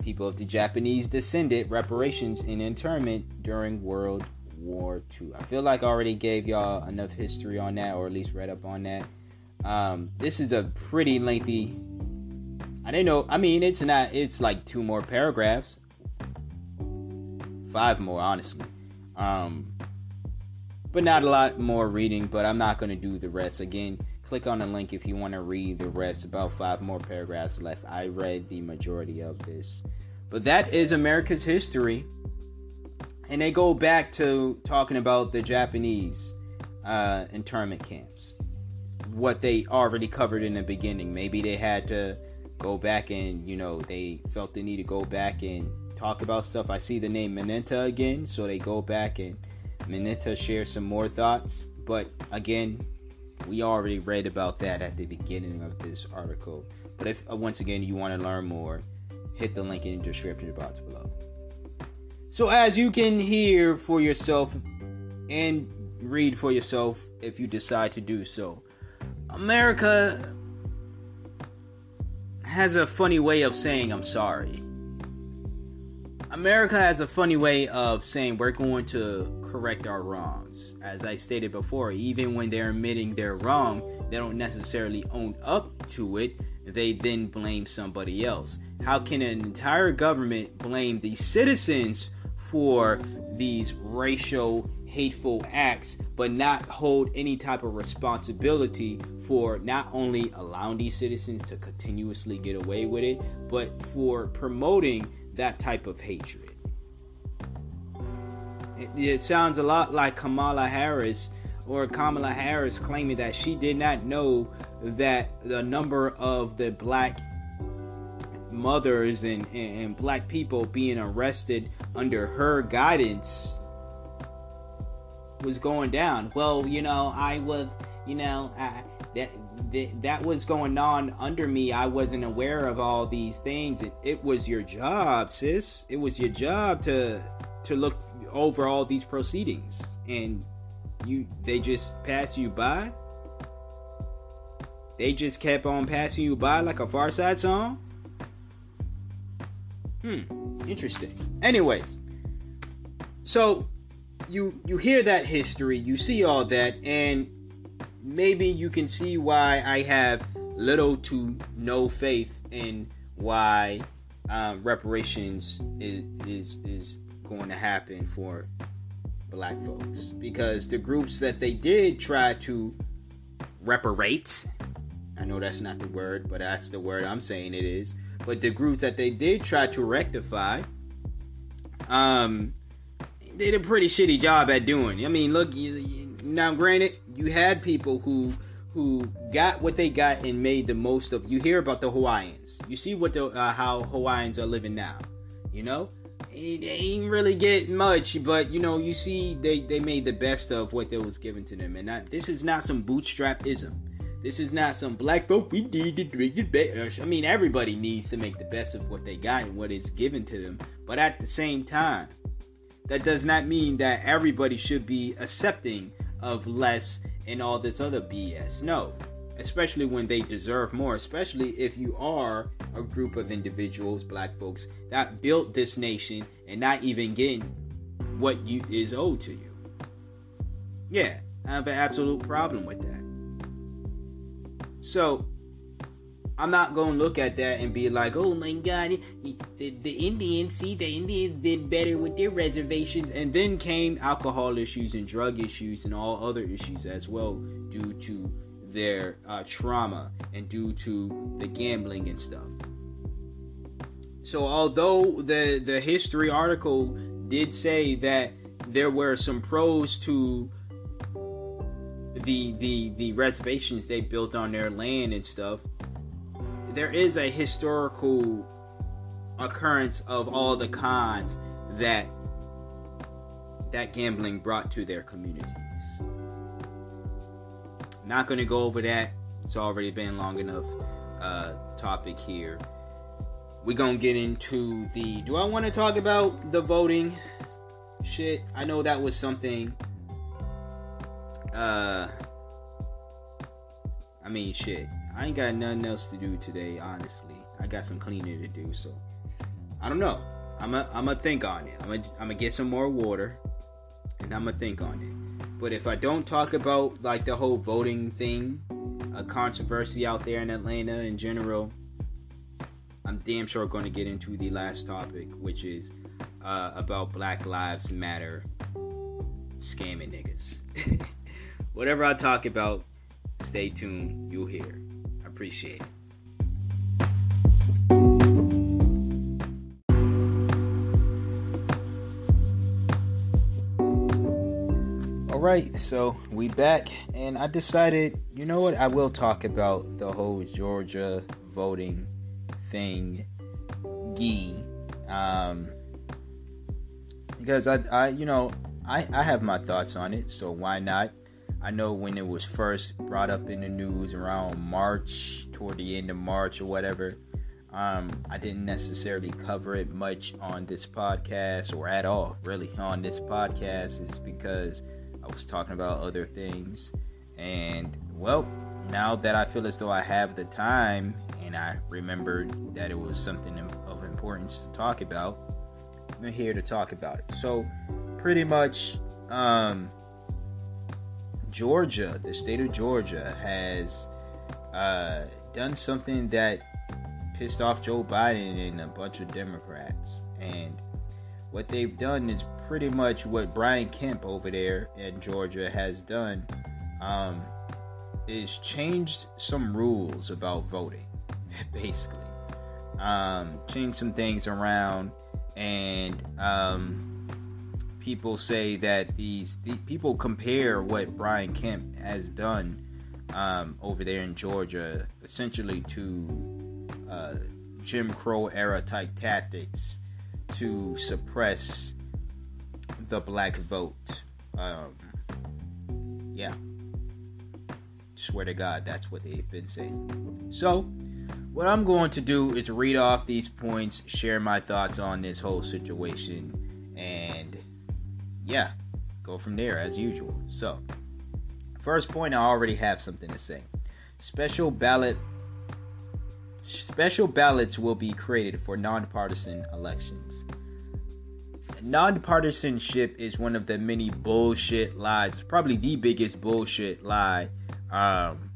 Speaker 1: People of the Japanese descended reparations and internment during World War II. I feel like I already gave y'all enough history on that, or at least read up on that. Um, this is a pretty lengthy. I didn't know. I mean, it's not. It's like two more paragraphs five more, honestly. Um, but not a lot more reading, but I'm not going to do the rest. Again, click on the link if you want to read the rest. About five more paragraphs left. I read the majority of this. But that is America's history. And they go back to talking about the Japanese uh, internment camps. What they already covered in the beginning. Maybe they had to go back and, you know, they felt the need to go back and talk about stuff. I see the name Mineta again, so they go back and Mineta shares some more thoughts. But again, we already read about that at the beginning of this article. But if uh, once again you want to learn more, hit the link in the description box below. So as you can hear for yourself and read for yourself if you decide to do so, America has a funny way of saying I'm sorry. America has a funny way of saying we're going to correct our wrongs. As I stated before, even when they're admitting they're wrong, they don't necessarily own up to it.
Speaker 2: they then blame somebody else? How can an entire government blame the citizens for these racial hateful acts but not hold any type of responsibility for not only allowing these citizens to continuously get away with it but for promoting that type of hatred it, it sounds a lot like Kamala Harris or Kamala Harris claiming that she did not know that the number of the black mothers and, and, and black people being arrested under her guidance was going down. Well, you know, I was, you know, I, that, that that was going on under me. I wasn't aware of all these things. It, it was your job, sis. It was your job to to look over all these proceedings, and you they just pass you by. They just kept on passing you by like a Pharcyde song. Hmm, interesting. Anyways, so you you hear that history, you see all that, and maybe you can see why I have little to no faith in why um, reparations is, is is going to happen for black folks because the groups that they did try to reparate I know that's not the word, but that's the word I'm saying it is. But the groups that they did try to rectify, um, did a pretty shitty job at doing. I mean, look, now granted, you had people who who got what they got and made the most of. You hear about the Hawaiians. You see what the uh, how Hawaiians are living now. You know, they ain't really get much, but you know, you see they they made the best of what that was given to them, and this is not some bootstrapism. This is not some black folk. We need to drink it better. I mean, everybody needs to make the best of what they got and what is given to them. But at the same time, that does not mean that everybody should be accepting of less and all this other BS. No, especially when they deserve more, especially if you are a group of individuals, black folks, that built this nation and not even getting what you is owed to you. Yeah, I have an absolute problem with that. So I'm not to look at that and be like, oh my God, the, the Indians, see, the Indians did better with their reservations. And then came alcohol issues and drug issues and all other issues as well due to their uh, trauma and due to the gambling and stuff. So, although the, the history article did say that there were some pros to the the the reservations they built on their land and stuff there is a historical occurrence of all the cons that that gambling brought to their communities. Not going to go over that. It's already been long enough uh topic here. We're gonna get into the do i want to talk about the voting shit? I know that was something uh, I mean, shit. I ain't got nothing else to do today, honestly. I got some cleaning to do, so I don't know. I'm a, I'm gonna think on it. I'm gonna, I'm gonna get some more water, and I'm gonna think on it. But if I don't talk about like the whole voting thing, a controversy out there in Atlanta in general, I'm damn sure going to get into the last topic, which is uh, about Black Lives Matter scamming niggas. whatever I talk about, stay tuned. You'll hear. Appreciate it. All right, so we back, and I decided, you know what? I will talk about the whole Georgia voting thing, gee, um, because I, I, you know, I, I have my thoughts on it, so why not? I know when it was first brought up in the news around March, toward the end of March or whatever. Um, I didn't necessarily cover it much on this podcast or at all, really, on this podcast, is because I was talking about other things. And, well, now that I feel as though I have the time and I remembered that it was something of importance to talk about, I'm here to talk about it. So, pretty much, um, Georgia, the state of Georgia, has uh, done something that pissed off Joe Biden and a bunch of Democrats. And what they've done is pretty much what Brian Kemp over there in Georgia has done. Um, is changed some rules about voting, basically. Um, change some things around, and um, people say that these the, people compare what Brian Kemp has done um, over there in Georgia, essentially to uh, Jim Crow era type tactics to suppress the black vote. Um, yeah. Swear to God, that's what they've been saying. So, what I'm going to do is read off these points, share my thoughts on this whole situation, and yeah, go from there as usual. So, first point, I already have something to say. Special ballot special ballots will be created for nonpartisan elections. Nonpartisanship is one of the many bullshit lies, probably the biggest bullshit lie um,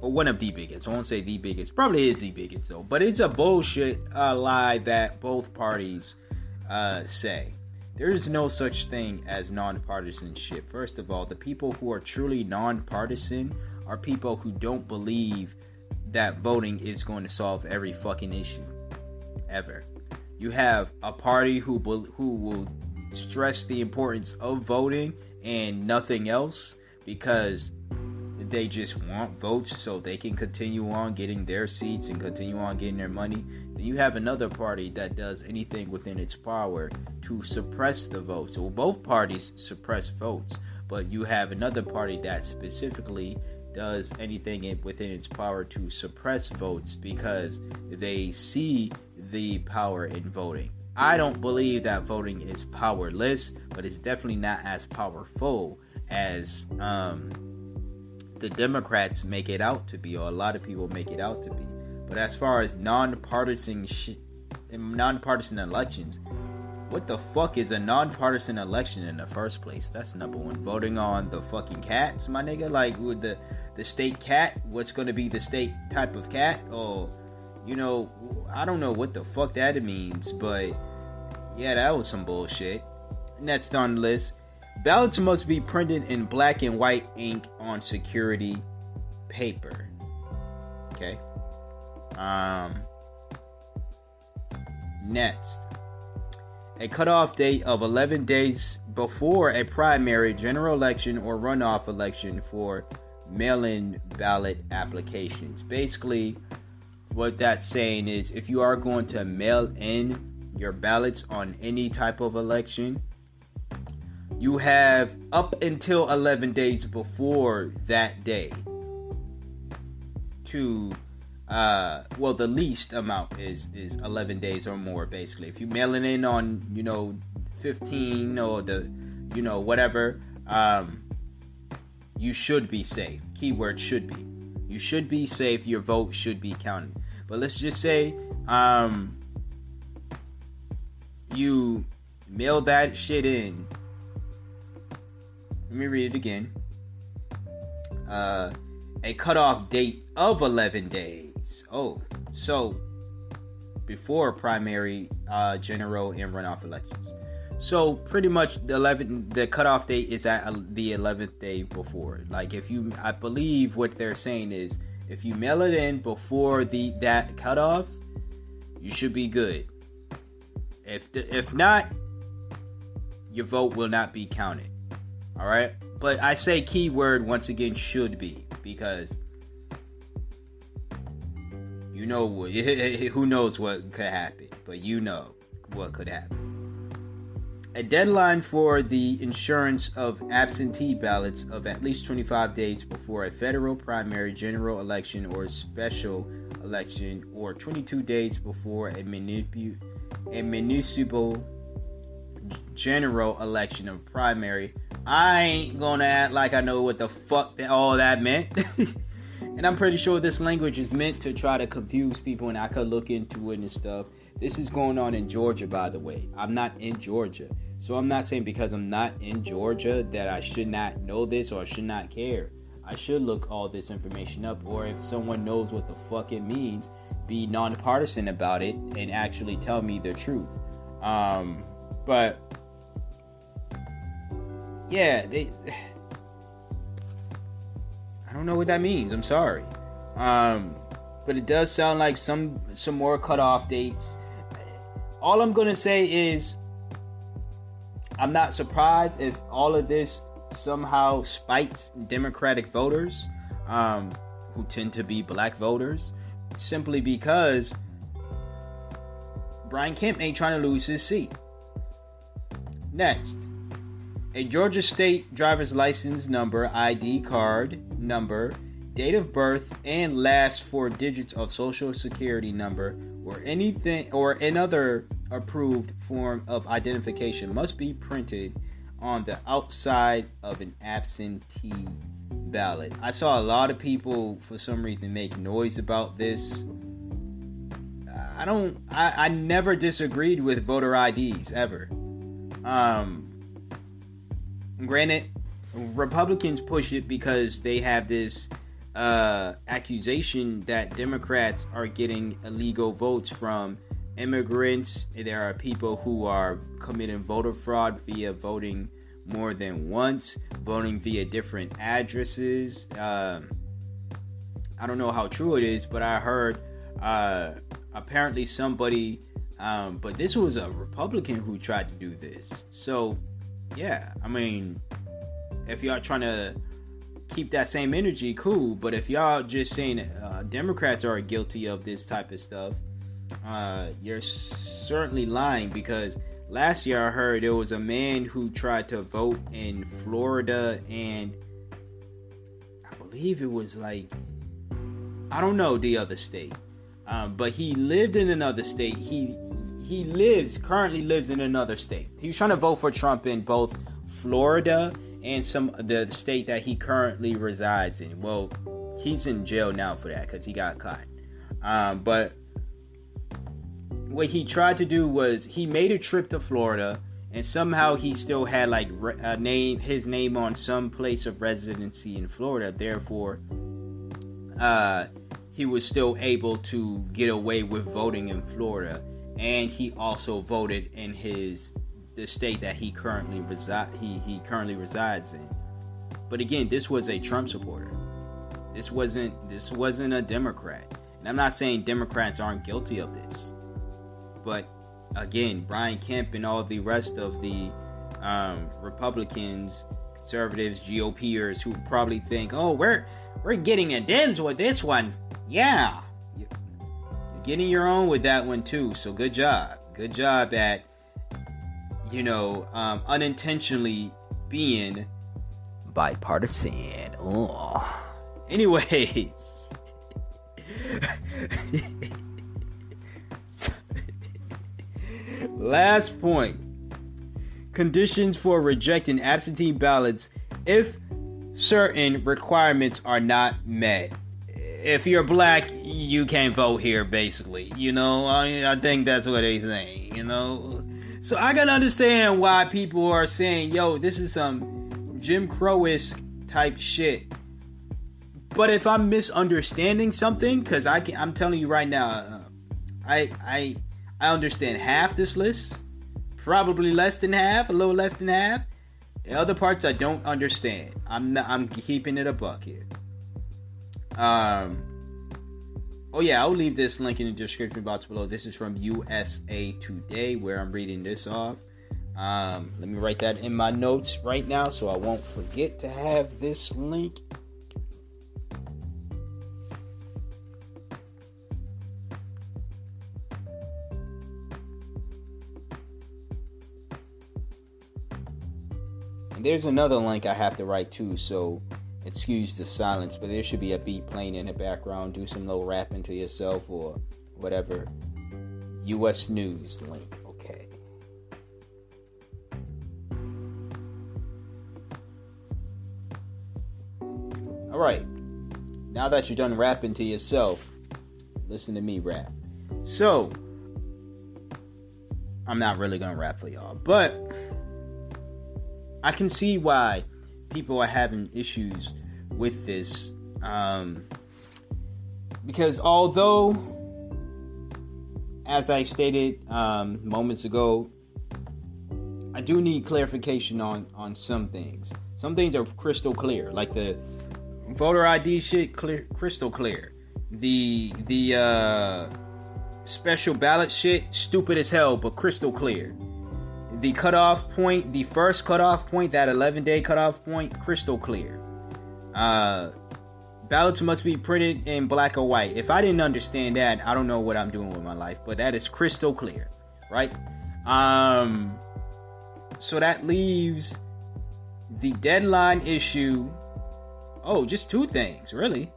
Speaker 2: or one of the biggest. I won't say the biggest. Probably is the biggest though. But it's a bullshit uh, lie that both parties uh, say. There is no such thing as nonpartisanship. First of all, the people who are truly nonpartisan are people who don't believe that voting is going to solve every fucking issue ever. You have a party who who will stress the importance of voting and nothing else because they just want votes so they can continue on getting their seats and continue on getting their money. Then you have another party that does anything within its power to suppress the votes. So both parties suppress votes, but you have another party that specifically does anything within its power to suppress votes because they see the power in voting. I don't believe that voting is powerless, but it's definitely not as powerful as um, the Democrats make it out to be, or a lot of people make it out to be. But as far as nonpartisan sh- nonpartisan elections, what the fuck is a nonpartisan election in the first place? That's number one. Voting on the fucking cats, my nigga. Like with the the state cat, what's to be the state type of cat? Or you know, I don't know what the fuck that means, but yeah, that was some bullshit. Next on the list, Ballots must be printed in black and white ink on security paper. Okay. Um. Next, a cutoff date of 11 days before a primary, general election, or runoff election for mail in ballot applications. Basically, what that's saying is if you are going to mail in your ballots on any type of election, you have up until 11 days before that day to uh well the least amount is is 11 days or more basically. If you mail it in on you know 15 or the you know whatever um you should be safe. Keyword should be. You should be safe. Your vote should be counted. But let's just say um you mail that shit in. Let me read it again. Uh, a cutoff date of 11 days. Oh, so before primary, uh, general, and runoff elections. So pretty much the 11th, the cutoff date is at the 11th day before. Like if you, I believe what they're saying is if you mail it in before the that cutoff, you should be good. If the, if not, your vote will not be counted. All right. But I say keyword once again should be because you know what? who knows what could happen, but you know what could happen. A deadline for the insurance of absentee ballots of at least 25 days before a federal primary general election or special election, or 22 days before a, manipu- a municipal general election of primary. I ain't gonna act like I know what the fuck that all that meant. and I'm pretty sure this language is meant to try to confuse people, and I could look into it and stuff. This is going on in Georgia, by the way. I'm not in Georgia. So I'm not saying because I'm not in Georgia that I should not know this or should not care. I should look all this information up, or if someone knows what the fuck it means, be nonpartisan about it and actually tell me the truth. Um, but yeah, they. Don't know what that means. I'm sorry, um, but it does sound like some some more cutoff dates. All I'm gonna say is, I'm not surprised if all of this somehow spikes Democratic voters, um, who tend to be black voters, simply because Brian Kemp ain't trying to lose his seat. Next, a Georgia State driver's license number, ID card number, date of birth, and last four digits of social security number or anything or another approved form of identification must be printed on the outside of an absentee ballot. I saw a lot of people for some reason make noise about this. I don't I, I never disagreed with voter IDs ever. Um granted Republicans push it because they have this uh, accusation that Democrats are getting illegal votes from immigrants. There are people who are committing voter fraud via voting more than once, voting via different addresses. Um, I don't know how true it is, but I heard uh, apparently somebody, um, but this was a Republican who tried to do this. So, yeah, I mean, if y'all trying to keep that same energy, cool. But if y'all just saying uh, Democrats are guilty of this type of stuff, uh, you're certainly lying because last year I heard there was a man who tried to vote in Florida and I believe it was like I don't know the other state, um, but he lived in another state. He he lives currently lives in another state. He was trying to vote for Trump in both Florida and some the state that he currently resides in. Well, he's in jail now for that because he got caught. Um, but what he tried to do was he made a trip to Florida and somehow he still had like a name his name on some place of residency in Florida therefore uh, he was still able to get away with voting in Florida and he also voted in his the state that he currently reside he he currently resides in. But again this was a Trump supporter. This wasn't this wasn't a Democrat. And I'm not saying Democrats aren't guilty of this. But again, Brian Kemp and all the rest of the um, Republicans, conservatives, GOPers who probably think, "Oh, we're we're getting a Dems with this one." Yeah, getting your own with that one too. So good job, good job at you know um, unintentionally being bipartisan. Oh, anyways. Last point conditions for rejecting absentee ballots if certain requirements are not met. If you're black, you can't vote here, basically. You know, I, I think that's what they're saying, you know? So I can understand why people are saying, yo, this is some Jim Crow type shit. But if I'm misunderstanding something, because I can, I'm telling you right now, uh, I I I understand half this list, probably less than half, a little less than half. The other parts I don't understand. I'm not, I'm keeping it a buck here. Um. Oh yeah, I'll leave this link in the description box below. This is from USA Today, where I'm reading this off. Um, let me write that in my notes right now, so I won't forget to have this link there's another link I have to write too, so excuse the silence, but there should be a beat playing in the background. Do some little rapping to yourself or whatever. U.S. News link. Okay. All right. Now that you're done rapping to yourself, listen to me rap. So, I'm not really gonna rap for y'all, but I can see why people are having issues with this. Um, because although, as I stated um, moments ago, I do need clarification on on some things. Some things are crystal clear, like the voter ID shit, clear, crystal clear. The the uh, special ballot shit, stupid as hell, but crystal clear. The cutoff point, the first cutoff point, that 11 day cutoff point, crystal clear. Uh, ballots must be printed in black or white. If I didn't understand that, I don't know what I'm doing with my life, but that is crystal clear, right? Um, so that leaves the deadline issue. Oh, just two things, really.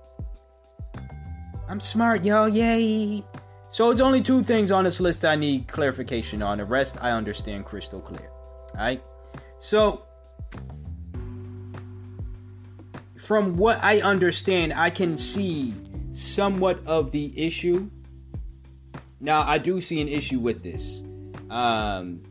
Speaker 2: I'm smart, y'all. Yay. So it's only two things on this list I need clarification on. The rest I understand crystal clear. Alright? So from what I understand, I can see somewhat of the issue. Now I do see an issue with this. Um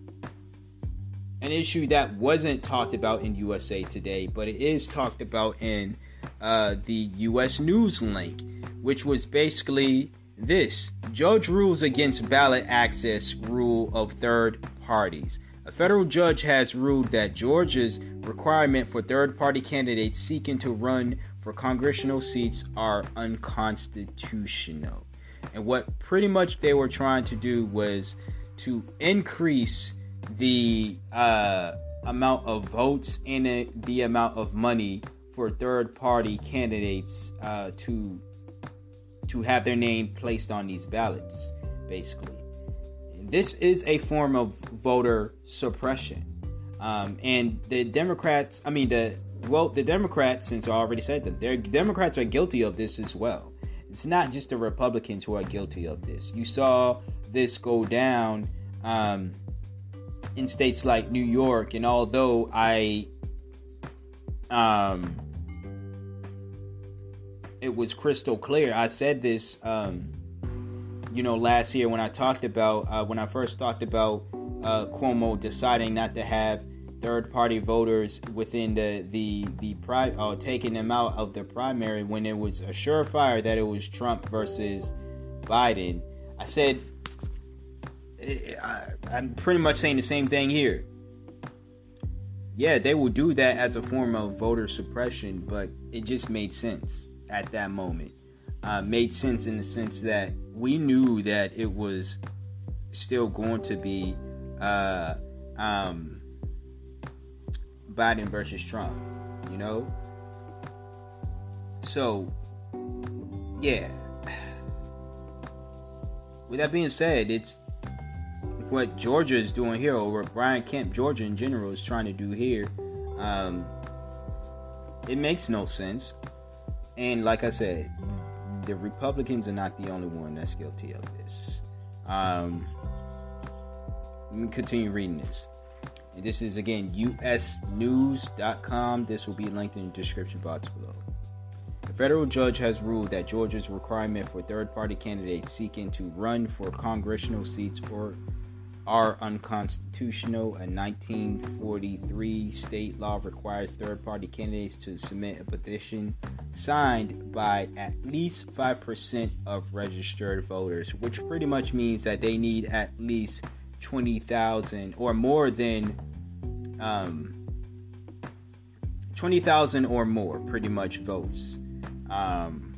Speaker 2: an issue that wasn't talked about in USA Today, but it is talked about in uh, the US News link, which was basically this judge rules against ballot access rule of third parties. A federal judge has ruled that Georgia's requirement for third party candidates seeking to run for congressional seats are unconstitutional. And what pretty much they were trying to do was to increase the uh, amount of votes and the amount of money for third party candidates uh, to to have their name placed on these ballots, basically. This is a form of voter suppression. Um, and the Democrats, I mean, the well, the Democrats, since I already said that, the Democrats are guilty of this as well. It's not just the Republicans who are guilty of this. You saw this go down um, in states like New York, and although I um, it was crystal clear. I said this, um, you know, last year when I talked about uh, when I first talked about uh, Cuomo deciding not to have third-party voters within the the the pri- uh, taking them out of the primary when it was a surefire that it was Trump versus Biden. I said I, I'm pretty much saying the same thing here. Yeah, they will do that as a form of voter suppression, but it just made sense at that moment. Uh, made sense in the sense that we knew that it was still going to be uh, um, Biden versus Trump, you know? So, yeah. With that being said, it's what Georgia is doing here, or what Brian Kemp, Georgia in general, is trying to do here. Um, it makes no sense. And like I said, the Republicans are not the only one that's guilty of this. Um, let me continue reading this. And this is again usnews.com. This will be linked in the description box below. A federal judge has ruled that Georgia's requirement for third party candidates seeking to run for congressional seats or are unconstitutional. A 1943 state law requires third party candidates to submit a petition signed by at least 5% of registered voters, which pretty much means that they need at least 20,000 or more than um, 20,000 or more, pretty much votes. Um,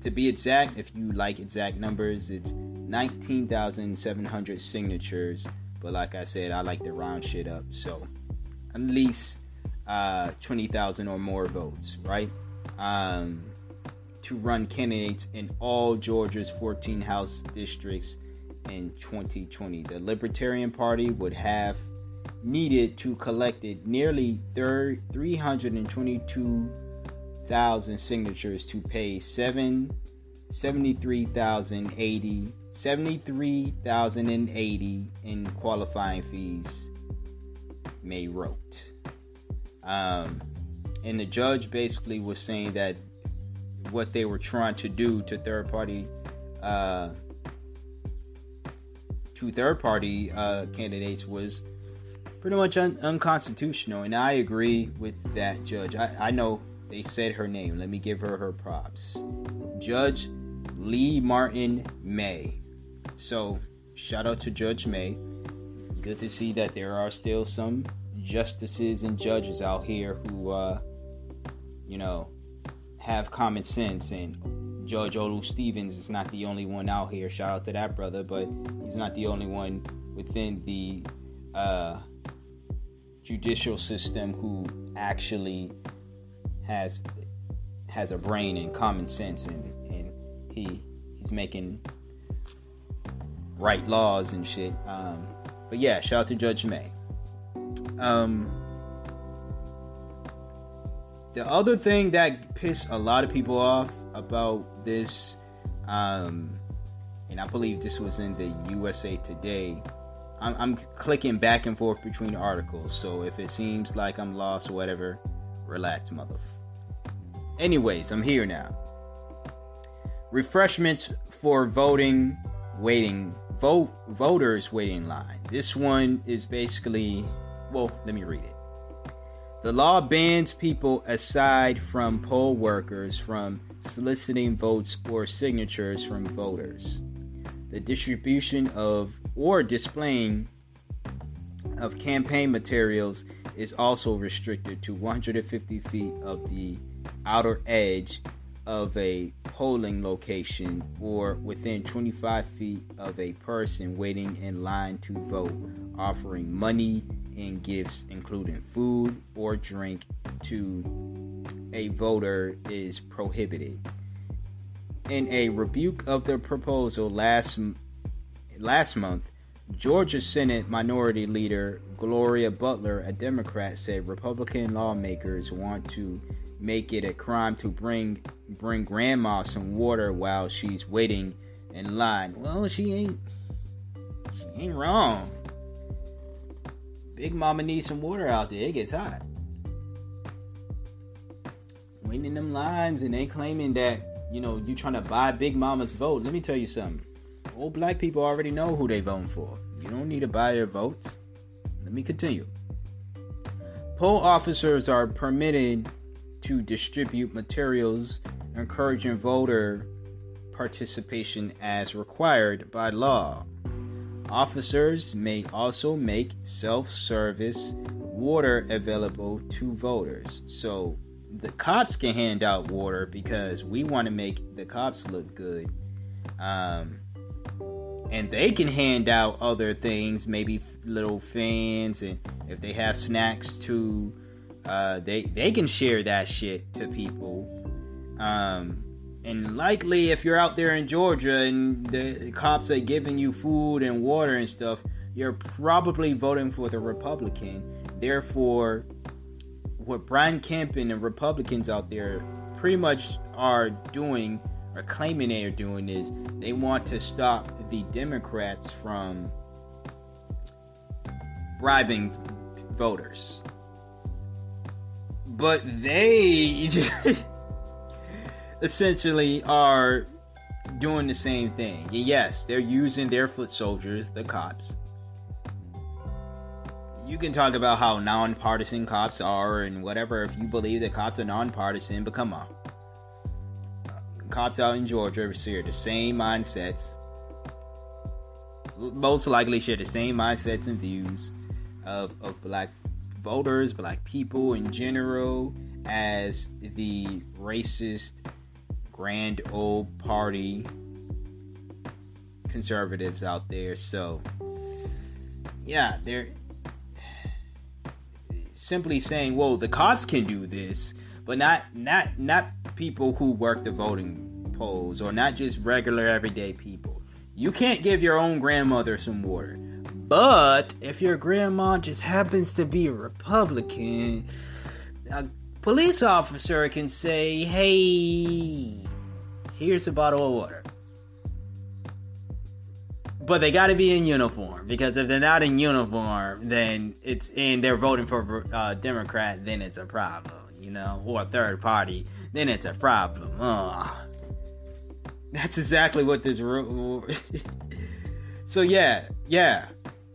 Speaker 2: to be exact, if you like exact numbers, it's 19,700 signatures. But like I said, I like to round shit up. So at least uh, 20,000 or more votes, right? Um, to run candidates in all Georgia's 14 House districts in 2020. The Libertarian Party would have needed to collected nearly 322,000 signatures to pay 7 73,080 73,080 in qualifying fees May wrote. Um, and the judge basically was saying that what they were trying to do to third party uh, to third party uh, candidates was pretty much un- unconstitutional and I agree with that judge. I, I know they said her name. Let me give her her props. Judge Leigh Martin May. So, shout out to Judge May. Good to see that there are still some justices and judges out here who, uh, you know, have common sense. And Judge Olu Stevens is not the only one out here. Shout out to that brother, but he's not the only one within the uh, judicial system who actually has has a brain and common sense and, and he he's making right laws and shit. Um, but yeah, shout out to Judge May. Um, the other thing that pissed a lot of people off about this, um, and I believe this was in the USA Today. I'm, I'm clicking back and forth between articles, so if it seems like I'm lost or whatever, relax, mother. Anyways, I'm here now. Refreshments for voting, waiting, vote, voters waiting line. This one is basically, well, let me read it. The law bans people aside from poll workers from soliciting votes or signatures from voters. The distribution of or displaying of campaign materials is also restricted to 150 feet of the outer edge of a polling location or within 25 feet of a person waiting in line to vote, offering money and gifts, including food or drink, to a voter is prohibited. In a rebuke of the proposal last last month, Georgia Senate Minority Leader Gloria Butler, a Democrat, said Republican lawmakers want to make it a crime to bring bring grandma some water while she's waiting in line. Well, she ain't she ain't wrong. Big Mama needs some water out there. It gets hot. Waiting in them lines and they claiming that, you know, you trying to buy Big Mama's vote. Let me tell you something. Old black people already know who they voting for. You don't need to buy their votes. Let me continue. Poll officers are permitted to distribute materials encouraging voter participation as required by law. Officers may also make self service water available to voters. So the cops can hand out water because we want to make the cops look good. Um, and they can hand out other things, maybe little fans, and if they have snacks too, uh, they they can share that shit to people. Um, and likely, if you're out there in Georgia and the cops are giving you food and water and stuff, you're probably voting for the Republican. Therefore, what Brian Kemp and the Republicans out there pretty much are doing or claiming they are doing is they want to stop the Democrats from bribing voters. But they essentially are doing the same thing. Yes, they're using their foot soldiers, the cops. You can talk about how nonpartisan cops are and whatever if you believe that cops are nonpartisan, but come on. Cops out in Georgia share the same mindsets. Most likely share the same mindsets and views of, of black voters, black people in general, as the racist grand old party conservatives out there. So, yeah, they're simply saying, "Well, the cops can do this," but not not not people who work the voting polls or not just regular everyday people. You can't give your own grandmother some water. But if your grandma just happens to be a Republican, a police officer can say, "Hey, here's a bottle of water." But they got to be in uniform because if they're not in uniform, then it's and they're voting for uh, Democrat, then it's a problem, you know, or a third party, then it's a problem. Ugh. That's exactly what this. so yeah, yeah.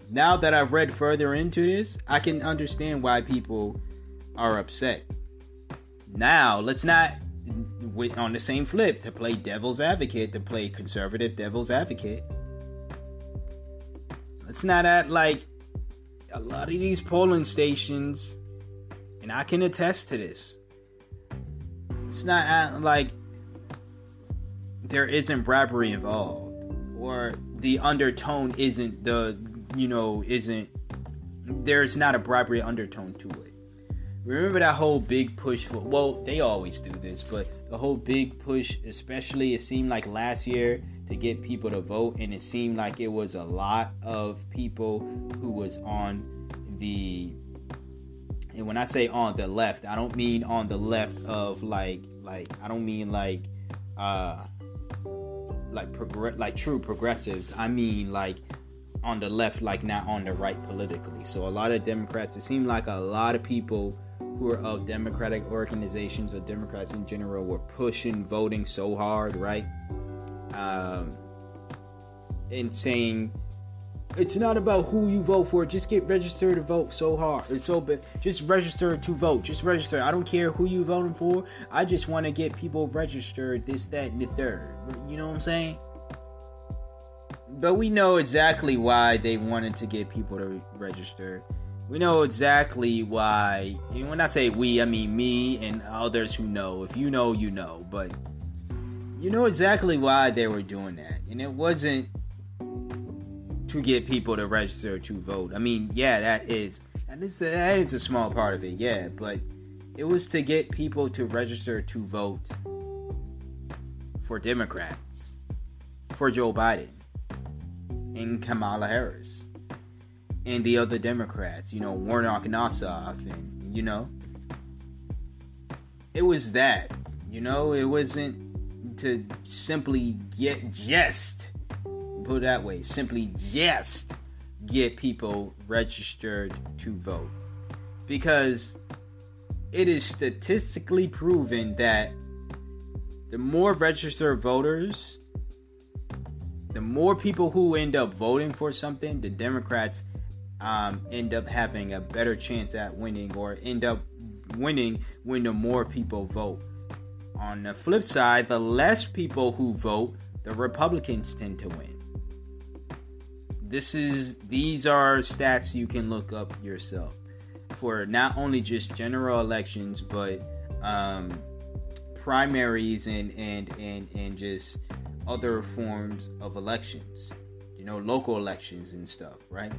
Speaker 2: Now that I've read further into this, I can understand why people are upset. Now, let's not on the same flip to play devil's advocate, to play conservative devil's advocate. Let's not act like a lot of these polling stations, and I can attest to this. It's not act like there isn't bribery involved, or the undertone isn't the you know isn't there's not a bribery undertone to it. Remember that whole big push for well, they always do this, but the whole big push, especially it seemed like last year to get people to vote, and it seemed like it was a lot of people who was on the and when I say on the left, I don't mean on the left of like like I don't mean like uh like progress like true progressives. I mean like on the left, like not on the right politically. So a lot of Democrats, it seemed like a lot of people who are of Democratic organizations or Democrats in general were pushing voting so hard, right? Um, and saying it's not about who you vote for. Just get registered to vote so hard. It's so bad. Just register to vote. Just register. I don't care who you voting for. I just want to get people registered. This, that, and the third. You know what I'm saying? But we know exactly why they wanted to get people to register. We know exactly why. And when I say we, I mean me and others who know. If you know, you know. But you know exactly why they were doing that. And it wasn't to get people to register to vote. I mean, yeah, that is that is that is a small part of it, yeah, but it was to get people to register to vote for Democrats, for Joe Biden and Kamala Harris and the other Democrats, you know, Warnock and Ossoff, and you know, it was that, you know, it wasn't to simply get just put it that way, simply just get people registered to vote. Because it is statistically proven that the more registered voters, the more people who end up voting for something, the Democrats um, end up having a better chance at winning or end up winning when the more people vote. On the flip side, the less people who vote, the Republicans tend to win this is these are stats you can look up yourself for not only just general elections but um, primaries and and and and just other forms of elections you know local elections and stuff right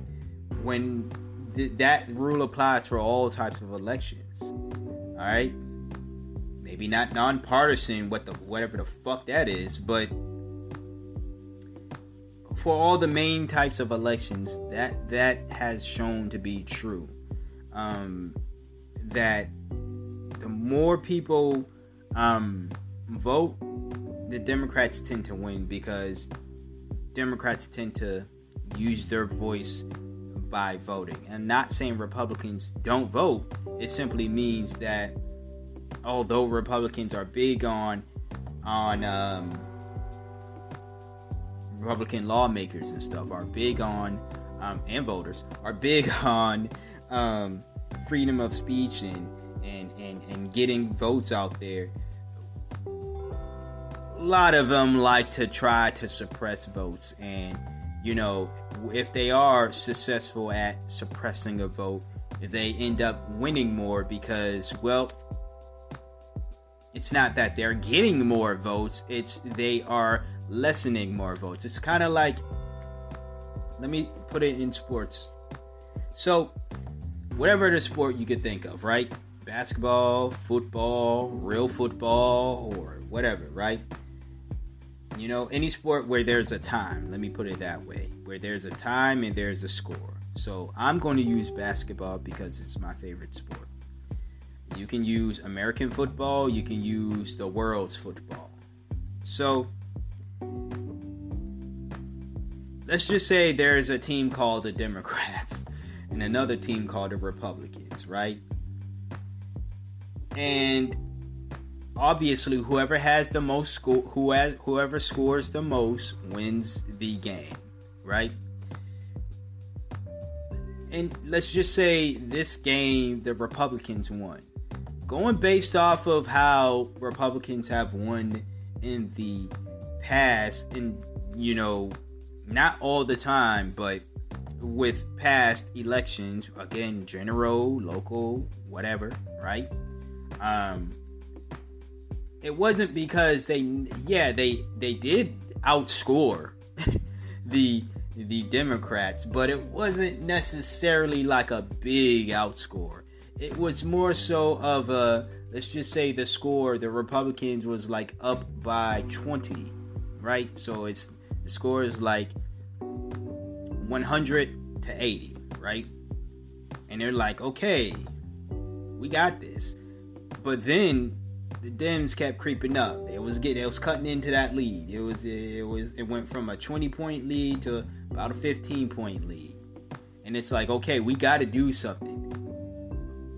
Speaker 2: when th- that rule applies for all types of elections all right maybe not nonpartisan what the whatever the fuck that is but for all the main types of elections, that that has shown to be true. Um, that the more people um, vote, the Democrats tend to win because Democrats tend to use their voice by voting. And not saying Republicans don't vote, it simply means that although Republicans are big on on um, Republican lawmakers and stuff are big on, um, and voters are big on um, freedom of speech and, and, and, and getting votes out there. A lot of them like to try to suppress votes, and you know, if they are successful at suppressing a vote, they end up winning more because, well, it's not that they're getting more votes, it's they are lessening more votes. It's kind of like, let me put it in sports. So, whatever the sport you could think of, right? Basketball, football, real football, or whatever, right? You know, any sport where there's a time, let me put it that way, where there's a time and there's a score. So, I'm going to use basketball because it's my favorite sport. You can use American football, you can use the world's football. So, let's just say there's a team called the Democrats and another team called the Republicans, right? And obviously, whoever has the most score, who has, whoever scores the most wins the game, right? And let's just say this game the Republicans won. going based off of how Republicans have won in the past, and you know, not all the time, but with past elections, again, general, local, whatever, right? Um, it wasn't because they, yeah, they they did outscore the the Democrats, but it wasn't necessarily like a big outscore. It was more so of a let's just say the score the Republicans was like up by 20, right? So it's the score is like 100 to 80, right? And they're like, "Okay, we got this." But then the Dems kept creeping up. It was getting, it was cutting into that lead. It was, it was, it went from a 20 point lead to about a 15 point lead. And it's like, okay, we got to do something.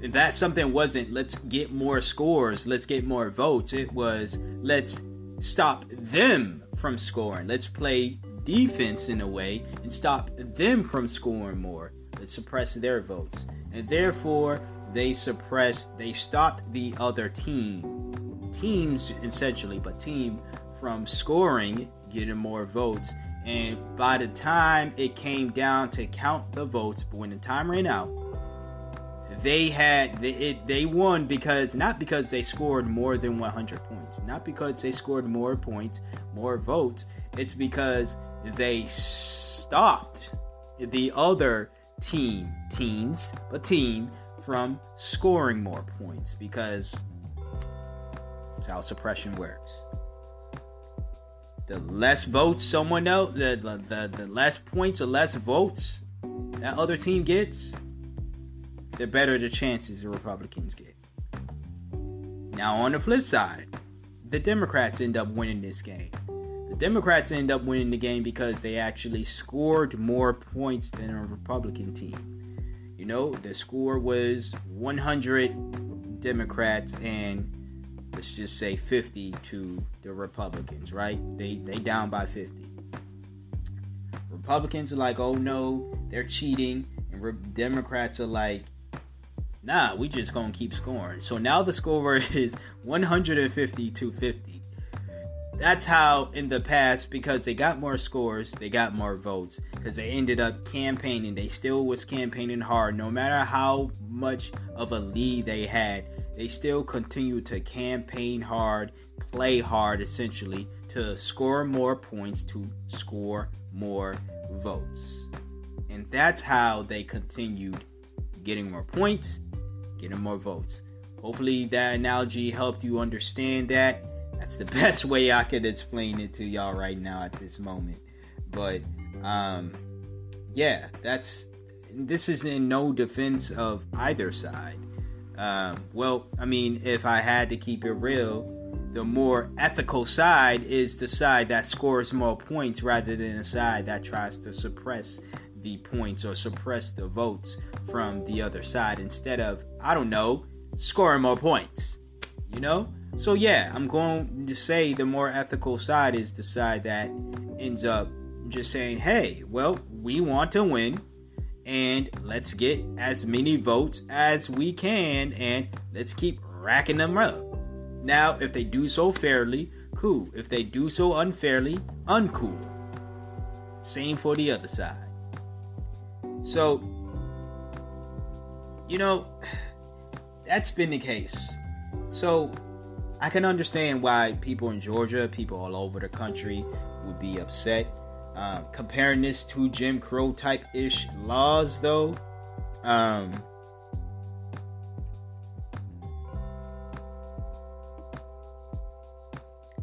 Speaker 2: And that something wasn't let's get more scores, let's get more votes. It was let's stop them from scoring. Let's play defense in a way and stop them from scoring more. Let's suppress their votes. And therefore, they suppressed, they stopped the other team, teams essentially, but team from scoring, getting more votes. And by the time it came down to count the votes, but when the time ran out, they had they, it, they won because not because they scored more than 100 points, not because they scored more points, more votes. It's because they stopped the other team teams, but team from scoring more points because it's how suppression works. The less votes someone else, the, the, the less points or less votes that other team gets, the better the chances the Republicans get. Now, on the flip side, the Democrats end up winning this game. The Democrats end up winning the game because they actually scored more points than a Republican team. You know, the score was 100 Democrats and let's just say 50 to the Republicans, right? They they down by 50. Republicans are like, "Oh no, they're cheating." And Re- Democrats are like, "Nah, we just going to keep scoring." So now the score is 150 to 50 that's how in the past because they got more scores they got more votes because they ended up campaigning. They still was campaigning hard. No matter how much of a lead they had they still continued to campaign hard play hard essentially to score more points to score more votes. And that's how they continued getting more points getting more votes. Hopefully that analogy helped you understand that that's the best way I could explain it to y'all right now at this moment. But um yeah, that's this is in no defense of either side. Um, well, I mean, if I had to keep it real, the more ethical side is the side that scores more points rather than a side that tries to suppress the points or suppress the votes from the other side instead of, I don't know, scoring more points. You know? So yeah, I'm going to say the more ethical side is the side that ends up just saying, "Hey, well, we want to win and let's get as many votes as we can and let's keep racking them up." Now, if they do so fairly, cool. If they do so unfairly, uncool. Same for the other side. So, you know, that's been the case. So, I can understand why people in Georgia, people all over the country, would be upset. Um, comparing this to Jim Crow type ish laws, though, um,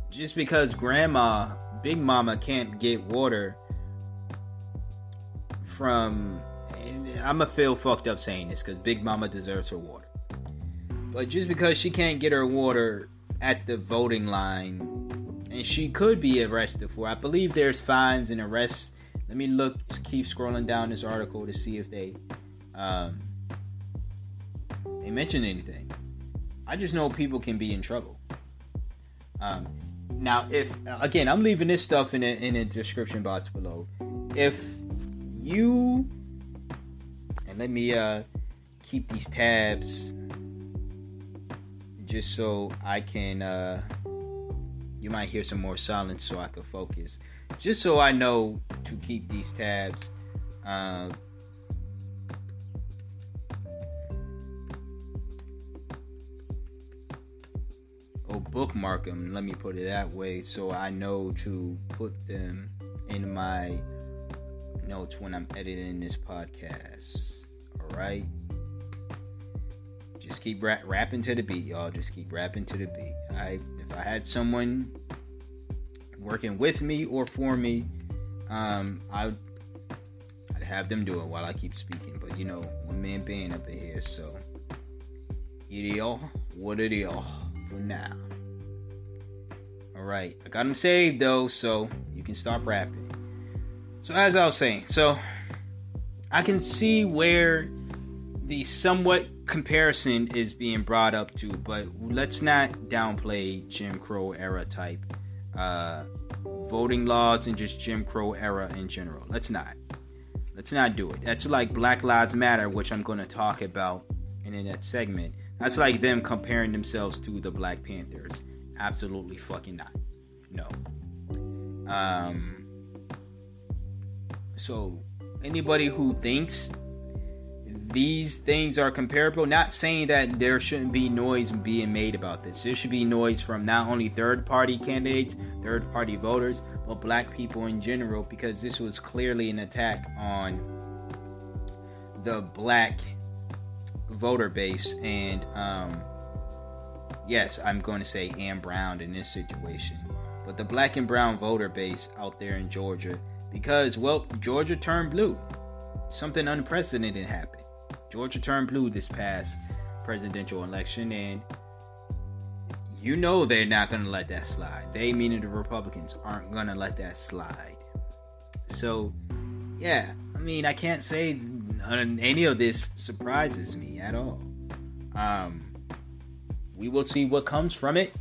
Speaker 2: just because grandma, Big Mama, can't get water from. I'm gonna feel fucked up saying this because Big Mama deserves her water. But just because she can't get her water at the voting line, and she could be arrested for. I believe there's fines and arrests. Let me look, keep scrolling down this article to see if they um, they mention anything. I just know people can be in trouble. Um, now, if again, I'm leaving this stuff in the in the description box below. If you and let me uh, keep these tabs just so I can. Uh, you might hear some more silence so I can focus. Just so I know to keep these tabs. Uh, or bookmark them. Let me put it that way, so I know to put them in my notes when I'm editing this podcast. All right. Keep rap- rapping to the beat, y'all. Just keep rapping to the beat. I if I had someone working with me or for me, um, I would I'd have them do it while I keep speaking. But you know, one man band up in here, so idiot, what it for now. Alright, I got them saved though, so you can stop rapping. So as I was saying, so I can see where the somewhat comparison is being brought up to, but let's not downplay Jim Crow era type uh, voting laws and just Jim Crow era in general. Let's not. Let's not do it. That's like Black Lives Matter, which I'm going to talk about in that segment. That's like them comparing themselves to the Black Panthers. Absolutely fucking not. No. Um. So anybody who thinks these things are comparable, not saying that there shouldn't be noise being made about this. There should be noise from not only third party candidates, third party voters, but black people in general, because this was clearly an attack on the black voter base. And um, yes, I'm going to say and Brown in this situation, but the black and brown voter base out there in Georgia, because, well, Georgia turned blue. Something unprecedented happened Georgia turned blue this past presidential election, and you know they're not going to let that slide. They, meaning the Republicans, aren't going to let that slide. So, yeah, I mean, I can't say any of this surprises me at all. Um, we will see what comes from it.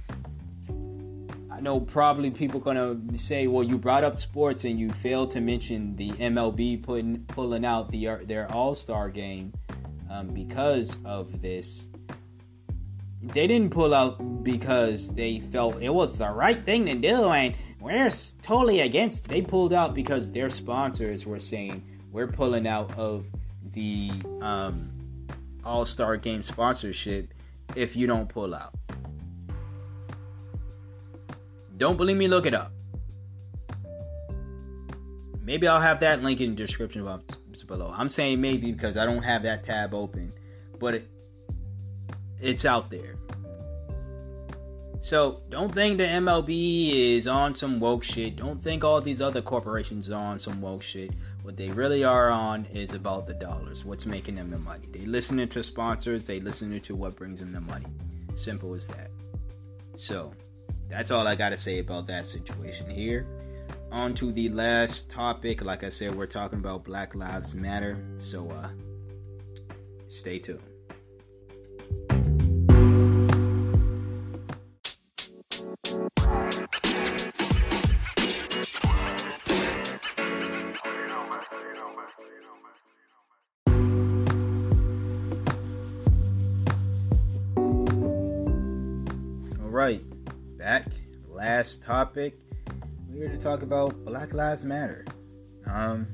Speaker 2: I know probably people gonna say, "Well, you brought up sports and you failed to mention the MLB putting pulling out the their All Star game um, because of this. They didn't pull out because they felt it was the right thing to do and we're totally against. They pulled out because their sponsors were saying we're pulling out of the um, All Star Game sponsorship if you don't pull out. Don't believe me? Look it up. Maybe I'll have that link in the description box below. I'm saying maybe because I don't have that tab open, but it, it's out there. So don't think the MLB is on some woke shit. Don't think all these other corporations are on some woke shit. What they really are on is about the dollars. What's making them the money? They listening to sponsors. They listening to what brings them the money. Simple as that. So that's all I got to say about that situation here on to the last topic. Like I said, we're talking about Black Lives Matter. So uh stay tuned. All right, back. Last topic we're here to talk about Black Lives Matter. Um,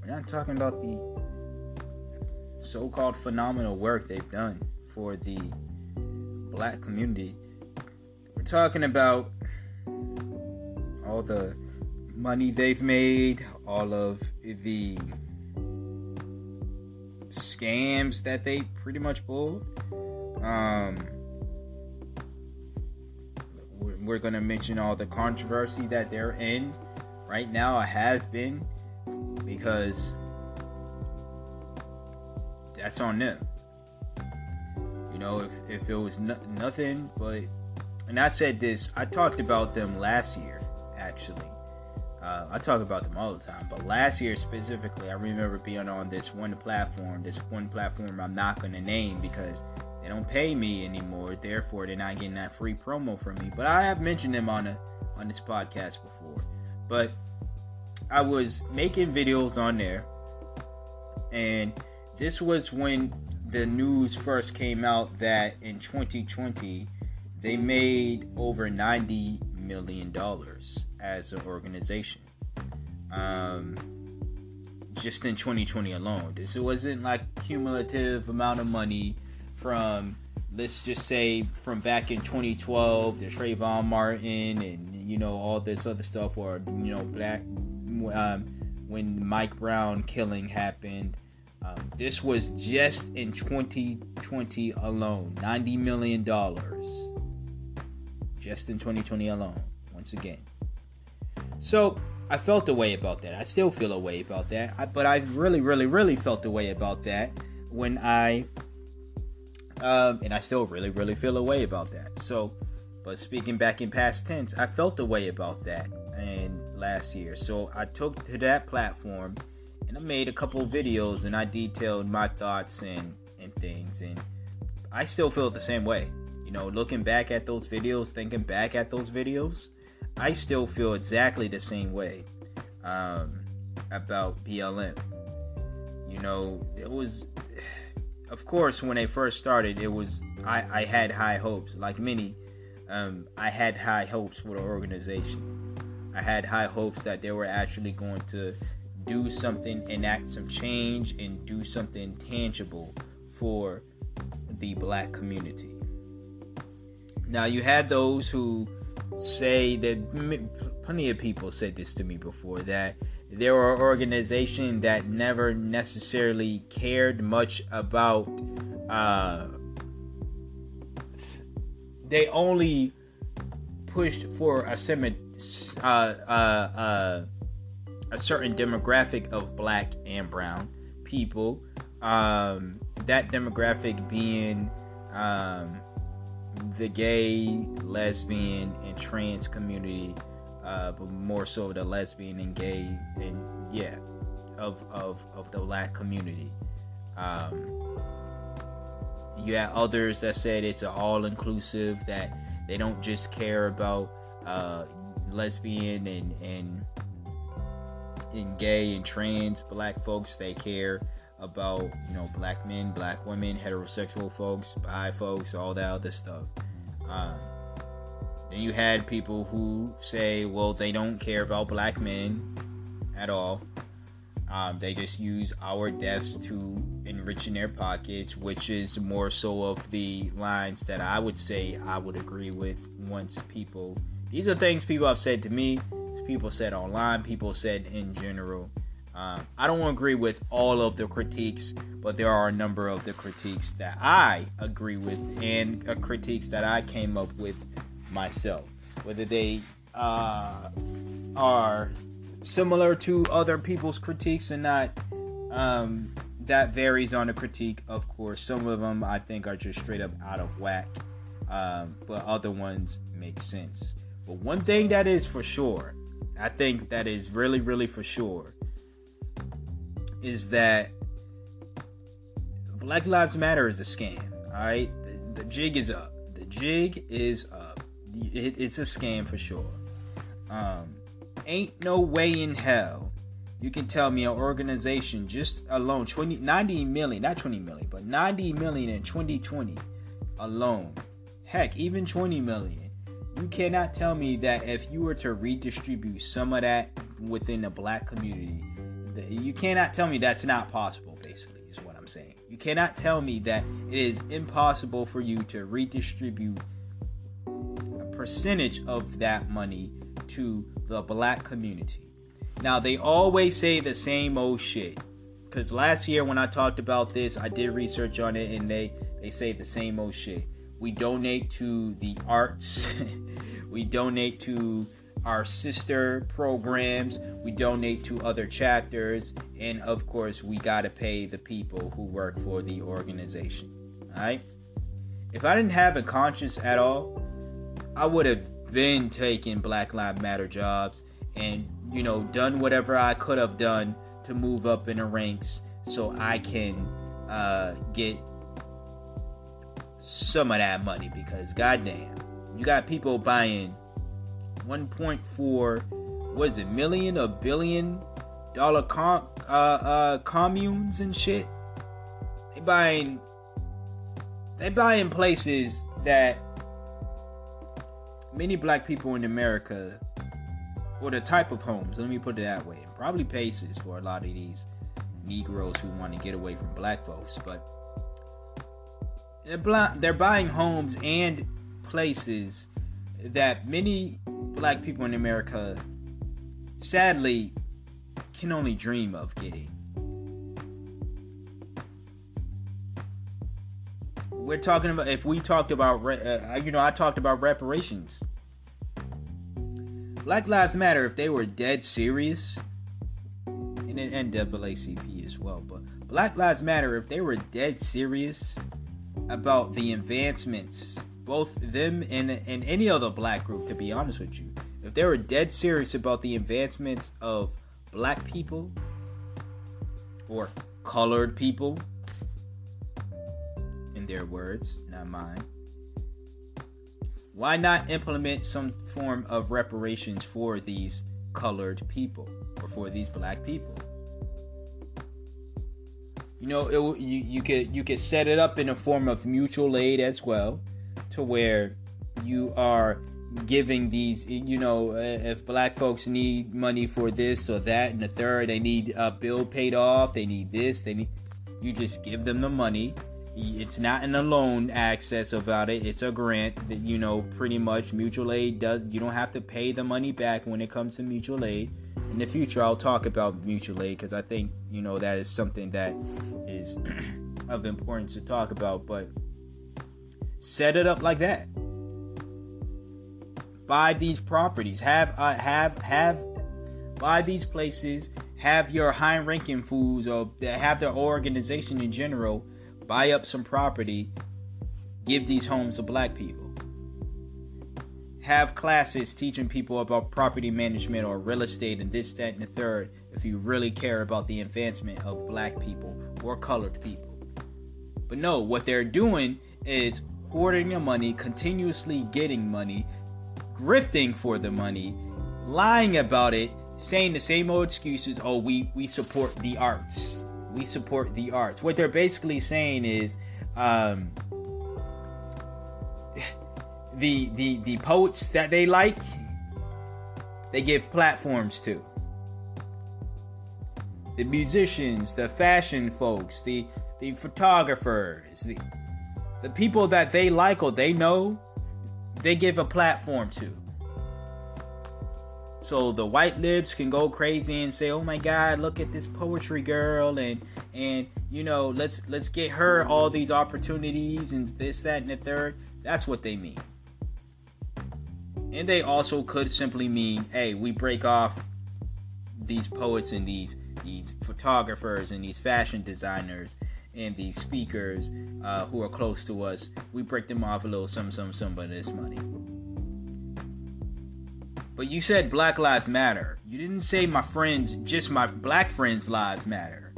Speaker 2: we're not talking about the so-called phenomenal work they've done for the black community. We're talking about all the money they've made, all of the scams that they pretty much pulled. Um, we're going to mention all the controversy that they're in right now. I have been because that's on them. You know, if, if it was no, nothing but, and I said this, I talked about them last year, actually. Uh, I talk about them all the time, but last year specifically, I remember being on this one platform, this one platform I'm not going to name because they don't pay me anymore, therefore they're not getting that free promo from me. But I have mentioned them on a on this podcast before. But I was making videos on there, and this was when the news first came out that in 2020 they made over 90 million dollars as an organization. Um, just in 2020 alone. This wasn't like cumulative amount of money from let's just say from back in 2012, the Trayvon Martin and you know all this other stuff, or you know black um, when Mike Brown killing happened. Um, this was just in 2020 alone, 90 million dollars, just in 2020 alone. Once again, so I felt a way about that. I still feel a way about that. I, but I really, really, really felt a way about that when I um, and I still really, really feel a way about that. So, but speaking back in past tense, I felt a way about that and last year. So I took to that platform and I made a couple videos and I detailed my thoughts and and things and I still feel the same way. You know, looking back at those videos, thinking back at those videos, I still feel exactly the same way um, about BLM. You know, it was of course, when they first started, it was I, I had high hopes. Like many, um, I had high hopes for the organization. I had high hopes that they were actually going to do something, enact some change, and do something tangible for the black community. Now, you had those who say that plenty of people said this to me before that there were organizations that never necessarily cared much about uh, they only pushed for a uh, uh, uh, a certain demographic of black and brown people. Um, that demographic being um, the gay lesbian and trans community uh, but more so the lesbian and gay and yeah, of of of the black community. Um, you have others that said it's all inclusive that they don't just care about uh, lesbian and and and gay and trans black folks. They care about you know black men, black women, heterosexual folks, bi folks, all that other stuff. Um, then you had people who say, well, they don't care about black men at all. Um, they just use our deaths to enrich in their pockets, which is more so of the lines that I would say I would agree with once people. These are things people have said to me, people said online, people said in general. Um, I don't agree with all of the critiques, but there are a number of the critiques that I agree with and uh, critiques that I came up with myself. Whether they uh, are similar to other people's critiques or not, um, that varies on the critique, of course. Some of them I think are just straight up out of whack, um, but other ones make sense. But one thing that is for sure, I think that is really, really for sure, is that Black Lives Matter is a scam. All right, the, the jig is up. The jig is up it, it's a scam for sure. Um, ain't no way in hell you can tell me an organization just alone 20 90 million not 20 million but 90 million in 2020 alone. Heck even 20 million. You cannot tell me that if you were to redistribute some of that within the black community you cannot tell me that's not possible basically is what i'm saying. You cannot tell me that it is impossible for you to redistribute percentage of that money to the black community. Now, they always say the same old shit. Because last year when I talked about this, I did research on it and they, they say the same old shit. We donate to the arts, we donate to our sister programs, we donate to other chapters, and of course, we gotta pay the people who work for the organization. Alright? If I didn't have a conscience at all, I would have been taking Black Lives Matter jobs and, you know, done whatever I could have done to move up in the ranks so I can uh, get some of that money because, goddamn, you got people buying 1.4, was it, million or billion dollar com- uh, uh, communes and shit. They buying they buying places that many black people in America, or the type of homes, let me put it that way, probably paces for a lot of these Negroes who want to get away from black folks, but they're, bl- they're buying homes and places that many black people in America sadly can only dream of getting. We're talking about if we talked about uh, you know I talked about reparations. Black Lives Matter if they were dead serious and and NAACP as well, but Black Lives Matter if they were dead serious about the advancements both them and, and any other black group, to be honest with you, if they were dead serious about the advancements of black people or colored people, their words, not mine, why not implement some form of reparations for these colored people or for these black people? You know, it, you you could you could set it up in a form of mutual aid as well to where you are giving these you know uh, if black folks need money for this or that and the third they need a bill paid off they need this they need you just give them the money it's not an loan access about it it's a grant that you know pretty much mutual aid does you don't have to pay the money back when it comes to mutual aid in the future i'll talk about mutual aid because i think you know that is something that is of importance to talk about but Set it up like that. Buy these properties. Have uh, have have buy these places. Have your high-ranking foods or have their organization in general buy up some property. Give these homes to black people. Have classes teaching people about property management or real estate and this, that, and the third if you really care about the advancement of black people or colored people. But no, what they're doing is hoarding the money, continuously getting money, grifting for the money, lying about it, saying the same old excuses. Oh, we we support the arts. We support the arts. What they're basically saying is, um, the the the poets that they like, they give platforms to. The musicians, the fashion folks, the the photographers, the the people that they like or they know, they give a platform to. So the white lips can go crazy and say, "Oh my God, look at this poetry girl," and and you know, let's let's get her all these opportunities and this, that, and the third. That's what they mean. And they also could simply mean, "Hey, we break off these poets and these these photographers and these fashion designers and these speakers uh, who are close to us, we break them off a little some, some, some of this money. But you said Black Lives Matter. You didn't say my friends, just my black friends' lives matter.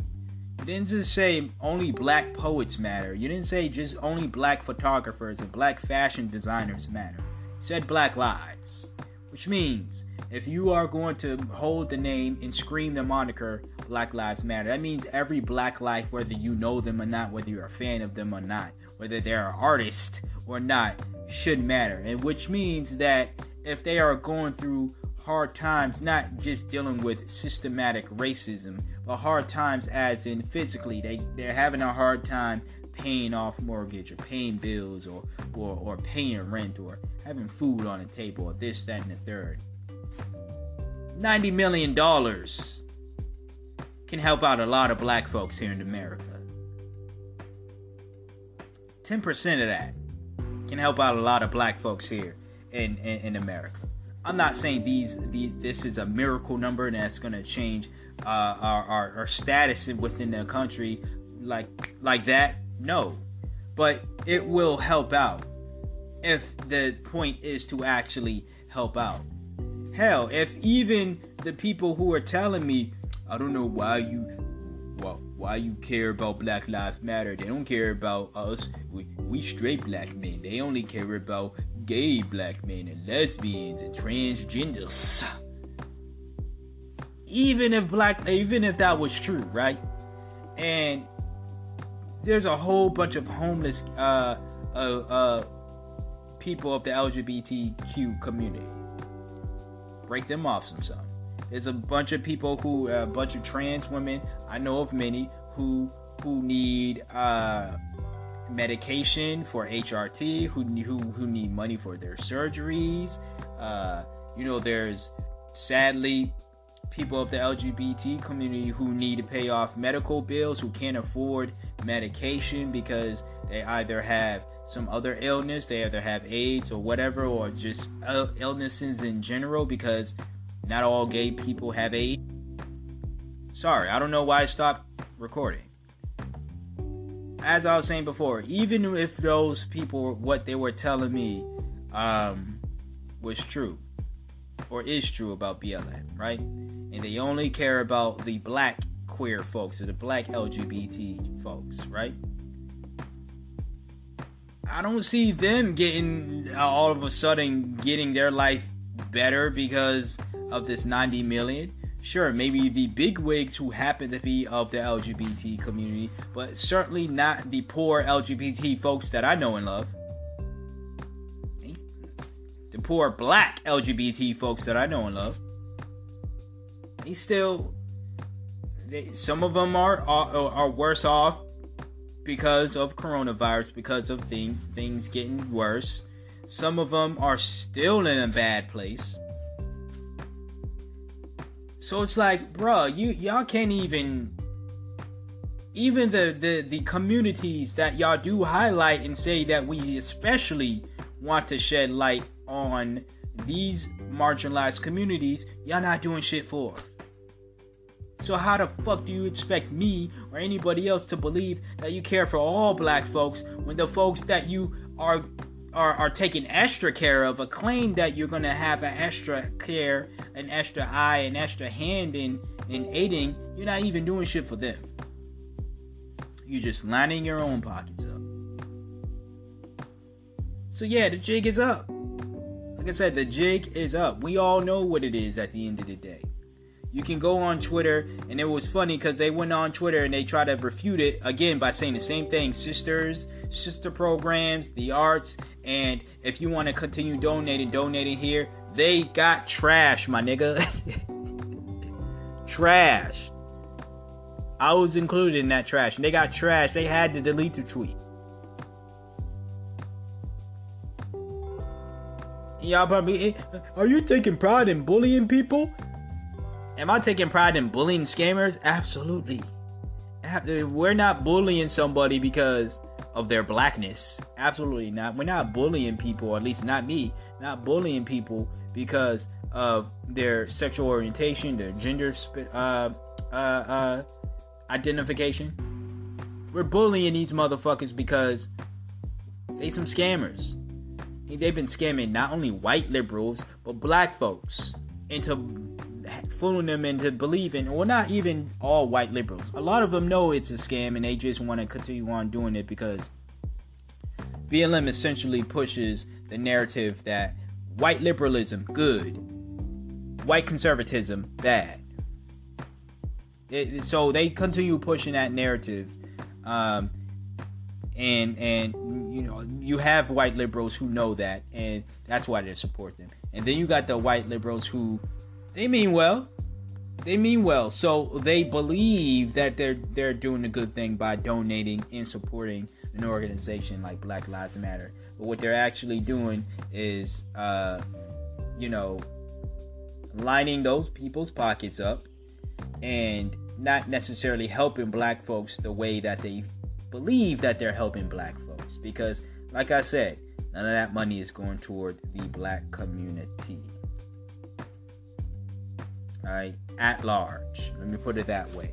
Speaker 2: You didn't just say only black poets matter. You didn't say just only black photographers and black fashion designers matter. You said black lives. Which means if you are going to hold the name and scream the moniker Black Lives Matter, that means every black life, whether you know them or not, whether you're a fan of them or not, whether they're an artist or not, should matter. And which means that if they are going through hard times, not just dealing with systematic racism, but hard times as in physically, they, they're having a hard time paying off mortgage or paying bills or, or, or paying rent or having food on the table or this, that, and the third $90 million can help out a lot of black folks here in America. 10% of that can help out a lot of black folks here in, in, in America. I'm not saying these, these, this is a miracle number and that's going to change uh, our, our, our status within the country like like that. No, but it will help out if the point is to actually help out. Hell, if even the people who are telling me, I don't know why you well, why you care about Black Lives Matter. They don't care about us. We, we straight black men. They only care about gay black men and lesbians and transgenders. Even if black even if that was true, right? And there's a whole bunch of homeless uh, uh, uh, people of the LGBTQ community. Break them off some some. There's a bunch of people who, a bunch of trans women. I know of many who who need uh, medication for HRT, who who who need money for their surgeries. Uh, you know, there's sadly people of the LGBT community who need to pay off medical bills, who can't afford medication because they either have some other illness, they either have AIDS or whatever, or just illnesses in general because not all gay people have AIDS. Sorry, I don't know why I stopped recording. As I was saying before, even if those people, what they were telling me, um, was true or is true about BLM, right? And they only care about the black queer folks or the black LGBT folks, right? I don't see them getting all of a sudden getting their life better because of this 90 million. Sure, maybe the big wigs who happen to be of the LGBT community, but certainly not the poor LGBT folks that I know and love. The poor black LGBT folks that I know and love. They still, they, some of them are, are are worse off because of coronavirus, because of thing, things getting worse. Some of them are still in a bad place. So it's like, bruh, you y'all can't even even the, the the communities that y'all do highlight and say that we especially want to shed light on these marginalized communities, y'all not doing shit for. So how the fuck do you expect me or anybody else to believe that you care for all black folks when the folks that you are are, are taking extra care of a claim that you're gonna have an extra care, an extra eye, an extra hand in in aiding, you're not even doing shit for them. You're just lining your own pockets up. So yeah, the jig is up. Like I said, the jig is up. We all know what it is at the end of the day. You can go on Twitter, and it was funny because they went on Twitter and they tried to refute it again by saying the same thing sisters, sister programs, the arts, and if you want to continue donating, donating here, they got trash, my nigga. trash. I was included in that trash, they got trash. They had to delete the tweet. Y'all probably, eh, are you taking pride in bullying people? Am I taking pride in bullying scammers? Absolutely. We're not bullying somebody because of their blackness. Absolutely not. We're not bullying people, or at least not me, not bullying people because of their sexual orientation, their gender uh, uh, uh, identification. We're bullying these motherfuckers because they some scammers. They've been scamming not only white liberals, but black folks into fooling them into believing, or not even all white liberals. A lot of them know it's a scam and they just want to continue on doing it because BLM essentially pushes the narrative that white liberalism, good, white conservatism, bad. It, so they continue pushing that narrative. Um, and and you know you have white liberals who know that and that's why they support them and then you got the white liberals who they mean well. They mean well. So they believe that they're they're doing a good thing by donating and supporting an organization like Black Lives Matter. But what they're actually doing is uh you know lining those people's pockets up and not necessarily helping black folks the way that they believe that they're helping black folks because like I said, none of that money is going toward the black community right? At large. Let me put it that way.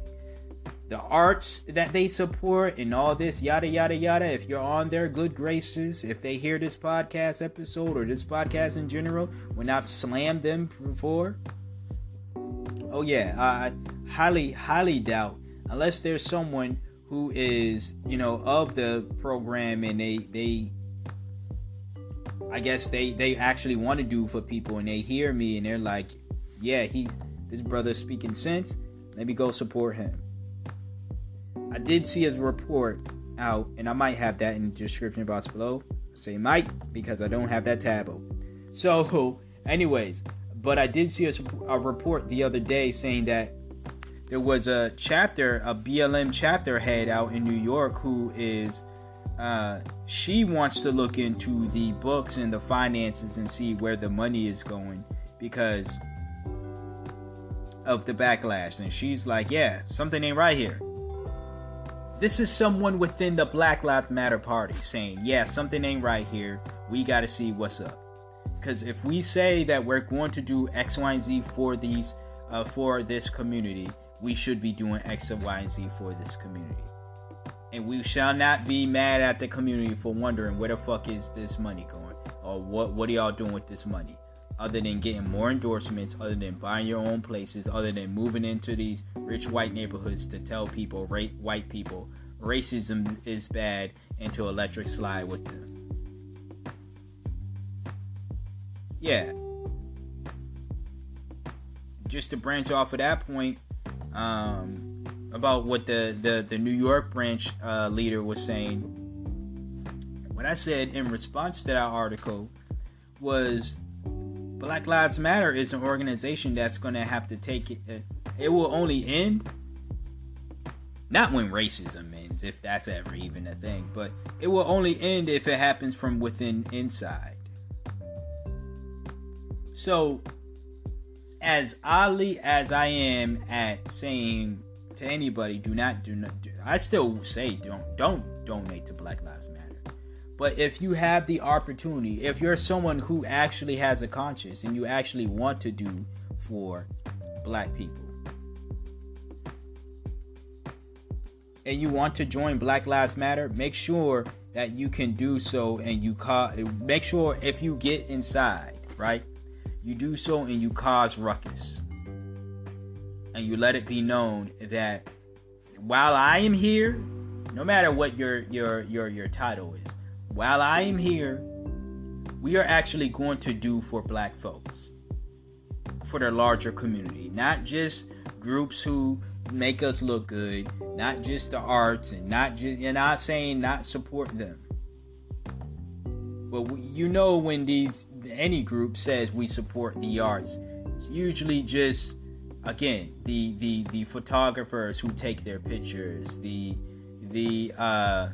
Speaker 2: The arts that they support and all this, yada, yada, yada. If you're on their good graces, if they hear this podcast episode or this podcast in general, when I've slammed them before, oh, yeah, I highly, highly doubt, unless there's someone who is, you know, of the program and they, they, I guess they they actually want to do for people and they hear me and they're like, yeah, he this brother speaking sense. Maybe go support him. I did see his report out, and I might have that in the description box below. I say might because I don't have that tab open. So, anyways, but I did see a, a report the other day saying that there was a chapter, a BLM chapter head out in New York who is uh, she wants to look into the books and the finances and see where the money is going because of the backlash. And she's like, yeah, something ain't right here. This is someone within the Black Lives Matter party saying, yeah, something ain't right here. We got to see what's up. Because if we say that we're going to do X, Y, and Z for these, uh, for this community, we should be doing X, Y, and Z for this community. And we shall not be mad at the community for wondering where the fuck is this money going, or what what are y'all doing with this money, other than getting more endorsements, other than buying your own places, other than moving into these rich white neighborhoods to tell people, rate white people, racism is bad, and to electric slide with them. Yeah. Just to branch off of that point, um, about what the, the, the New York branch uh, leader was saying. What I said in response to that article was Black Lives Matter is an organization that's going to have to take it. Uh, it will only end not when racism ends, if that's ever even a thing, but it will only end if it happens from within inside. So, as oddly as I am at saying to anybody, do not do not. Do, I still say don't don't donate to Black Lives. But if you have the opportunity, if you're someone who actually has a conscience and you actually want to do for black people, and you want to join Black Lives Matter, make sure that you can do so and you cause make sure if you get inside, right? You do so and you cause ruckus and you let it be known that while I am here, no matter what your your your your title is, while I am here, we are actually going to do for black folks. For the larger community, not just groups who make us look good, not just the arts and not just you're not saying not support them. But you know when these any group says we support the arts, it's usually just again the the the photographers who take their pictures the the uh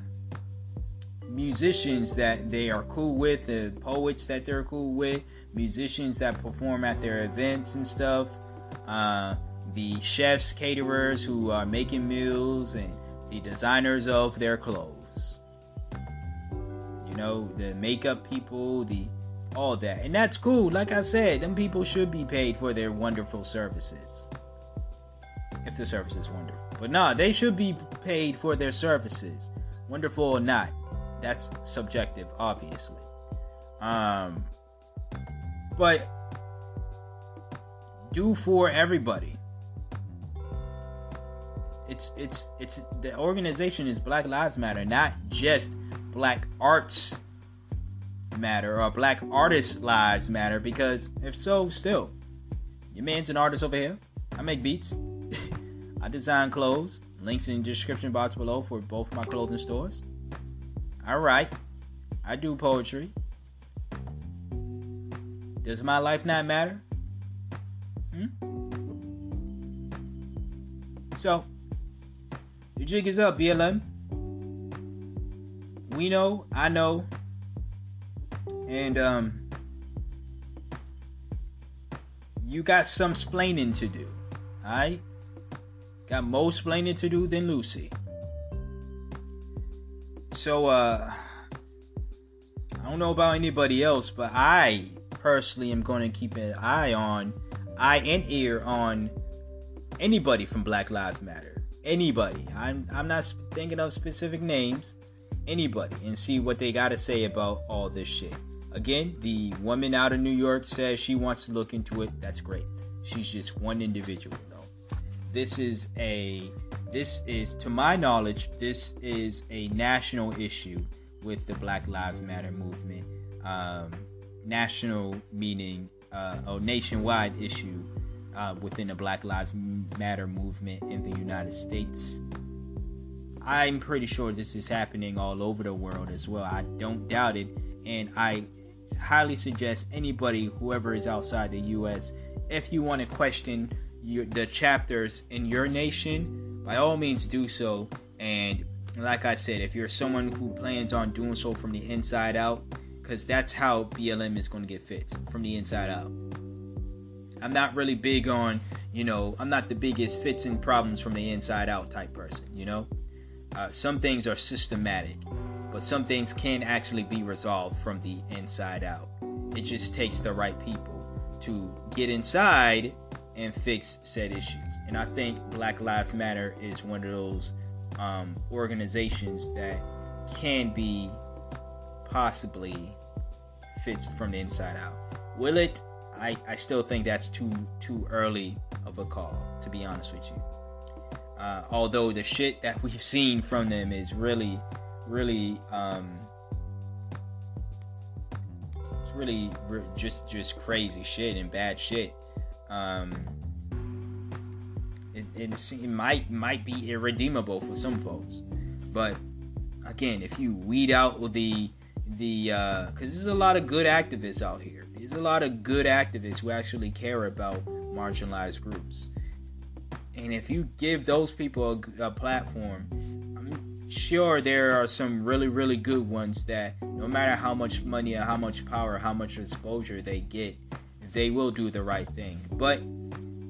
Speaker 2: musicians that they are cool with the poets that they're cool with musicians that perform at their events and stuff uh the chefs caterers who are making meals and the designers of their clothes you know the makeup people the all that. And that's cool. Like I said, them people should be paid for their wonderful services. If the service is wonderful. But nah, they should be paid for their services. Wonderful or not. That's subjective, obviously. Um but do for everybody. It's it's it's the organization is Black Lives Matter, not just Black Arts matter or black artists' lives matter because if so, still, your man's an artist over here. I make beats. I design clothes. Links in the description box below for both my clothing stores. I write. I do poetry. Does my life not matter? Hmm? So, the jig is up, BLM. We know, I know, and um, you got some splaining to do. Alright? Got more splaining to do than Lucy. So, uh, I don't know about anybody else, but I personally am going to keep an eye on, eye and ear on anybody from Black Lives Matter. Anybody. I'm, I'm not thinking of specific names. Anybody. And see what they got to say about all this shit. Again, the woman out of New York says she wants to look into it. That's great. She's just one individual, though. This is a this is to my knowledge, this is a national issue with the Black Lives Matter movement. Um, national meaning uh, a nationwide issue uh, within the Black Lives Matter movement in the United States. I'm pretty sure this is happening all over the world as well. I don't doubt it, and I highly suggest anybody, whoever is outside the U.S., if you want to question your, the chapters in your nation, by all means do so. And like I said, if you're someone who plans on doing so from the inside out, because that's how BLM is going to get fixed from the inside out. I'm not really big on, you know, I'm not the biggest fixing problems from the inside out type person, you know. Uh, some things are systematic, but some things can actually be resolved from the inside out. It just takes the right people to get inside and fix said issues. And I think Black Lives Matter is one of those um, organizations that can be possibly fixed from the inside out. Will it? I, I still think that's too too early of a call, to be honest with you. Uh, although the shit that we've seen from them is really, really, um, it's really re- just just crazy shit and bad shit. Um, it, it, it might might be irredeemable for some folks, but again, if you weed out the the because uh, there's a lot of good activists out here. There's a lot of good activists who actually care about marginalized groups, and if you give those people a, a platform, I'm sure there are some really really good ones that no matter how much money or how much power, how much exposure they get, they will do the right thing. But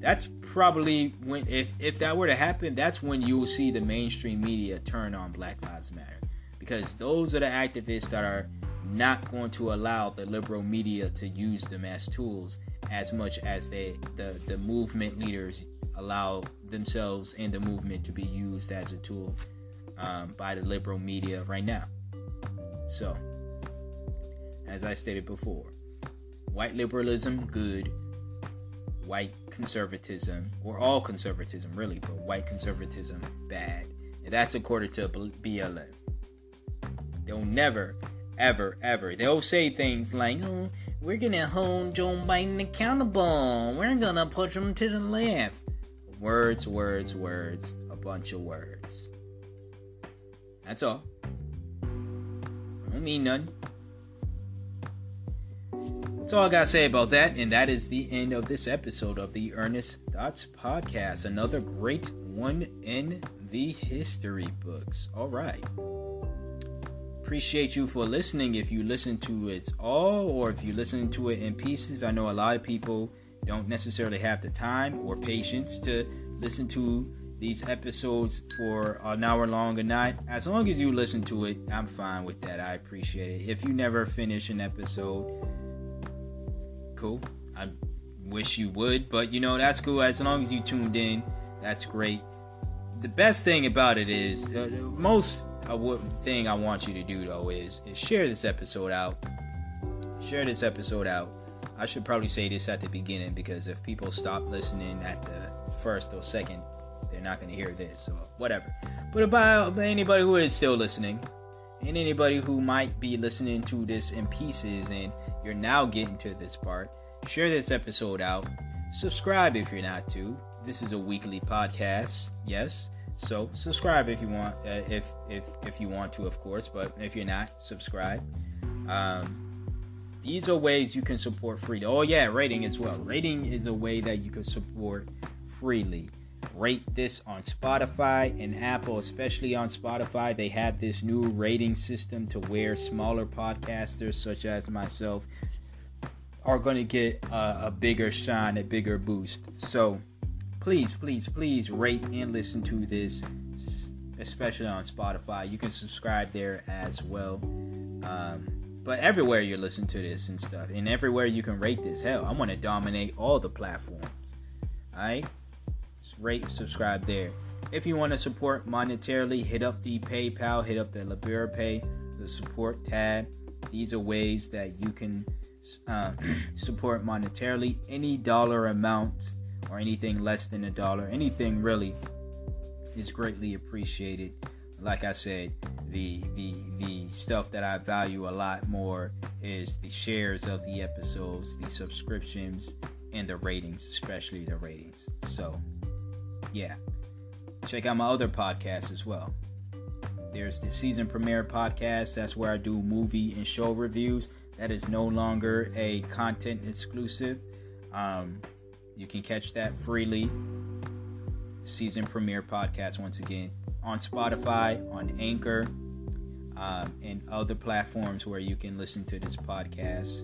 Speaker 2: that's probably when if if that were to happen, that's when you will see the mainstream media turn on Black Lives Matter because those are the activists that are not going to allow the liberal media to use them as tools as much as they the the movement leaders allow themselves and the movement to be used as a tool um, by the liberal media right now. So, as I stated before, white liberalism good, white conservatism or all conservatism really, but white conservatism bad. And that's according to BLM. They'll never, ever, ever. They'll say things like, "Oh, we're gonna hold Joe Biden accountable. We're gonna push him to the left." Words, words, words. A bunch of words. That's all. I don't mean none. That's all I gotta say about that, and that is the end of this episode of the Earnest Thoughts Podcast. Another great one in the history books. All right appreciate you for listening if you listen to it all or if you listen to it in pieces. I know a lot of people don't necessarily have the time or patience to listen to these episodes for an hour long a night. As long as you listen to it, I'm fine with that. I appreciate it. If you never finish an episode, cool. I wish you would, but you know, that's cool. As long as you tuned in, that's great. The best thing about it is uh, most uh, thing I want you to do though is, is share this episode out. Share this episode out. I should probably say this at the beginning because if people stop listening at the first or second, they're not going to hear this. So whatever. But about anybody who is still listening, and anybody who might be listening to this in pieces, and you're now getting to this part, share this episode out. Subscribe if you're not to. This is a weekly podcast. Yes. So subscribe if you want, uh, if if if you want to, of course. But if you're not, subscribe. Um, these are ways you can support freely. Oh yeah, rating as well. Rating is a way that you can support freely. Rate this on Spotify and Apple, especially on Spotify. They have this new rating system to where smaller podcasters, such as myself, are going to get a, a bigger shine, a bigger boost. So please, please, please rate and listen to this, especially on Spotify. You can subscribe there as well. Um, but everywhere you listen to this and stuff, and everywhere you can rate this, hell, I want to dominate all the platforms. Alright? Rate, subscribe there. If you want to support monetarily, hit up the PayPal, hit up the Pay, the support tab. These are ways that you can uh, support monetarily. Any dollar amount or anything less than a dollar, anything really is greatly appreciated. Like I said, the the the stuff that I value a lot more is the shares of the episodes, the subscriptions, and the ratings, especially the ratings. So, yeah. Check out my other podcasts as well. there's the season premiere podcast. That's where I do movie and show reviews. That is no longer a content exclusive. Um, you can catch that freely. Season premiere podcast once again on Spotify, on Anchor, um, and other platforms where you can listen to this podcast.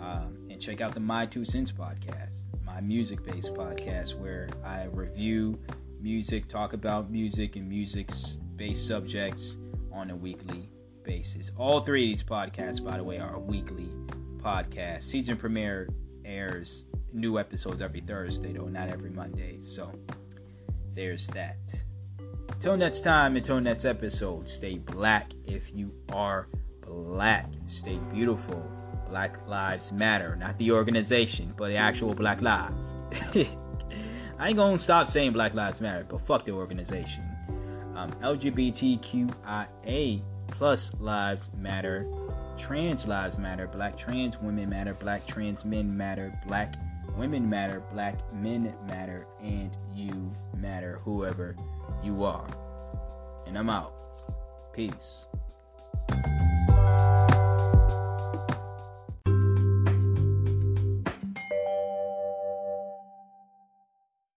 Speaker 2: Um, and check out the My Two Cents podcast, my music based podcast, where I review music, talk about music and music based subjects on a weekly basis. All three of these podcasts, by the way, are weekly podcasts. Season premiere airs new episodes every Thursday, though, not every Monday. So there's that. Until next time, until next episode, stay black if you are black. Stay beautiful. Black Lives Matter, not the organization, but the actual Black Lives. I ain't gonna stop saying Black Lives Matter, but fuck the organization. Um, LGBTQIA plus lives matter, trans lives matter, black trans women matter, black trans men matter, black women matter, black men matter, and you matter, whoever you are. And I'm out. Peace.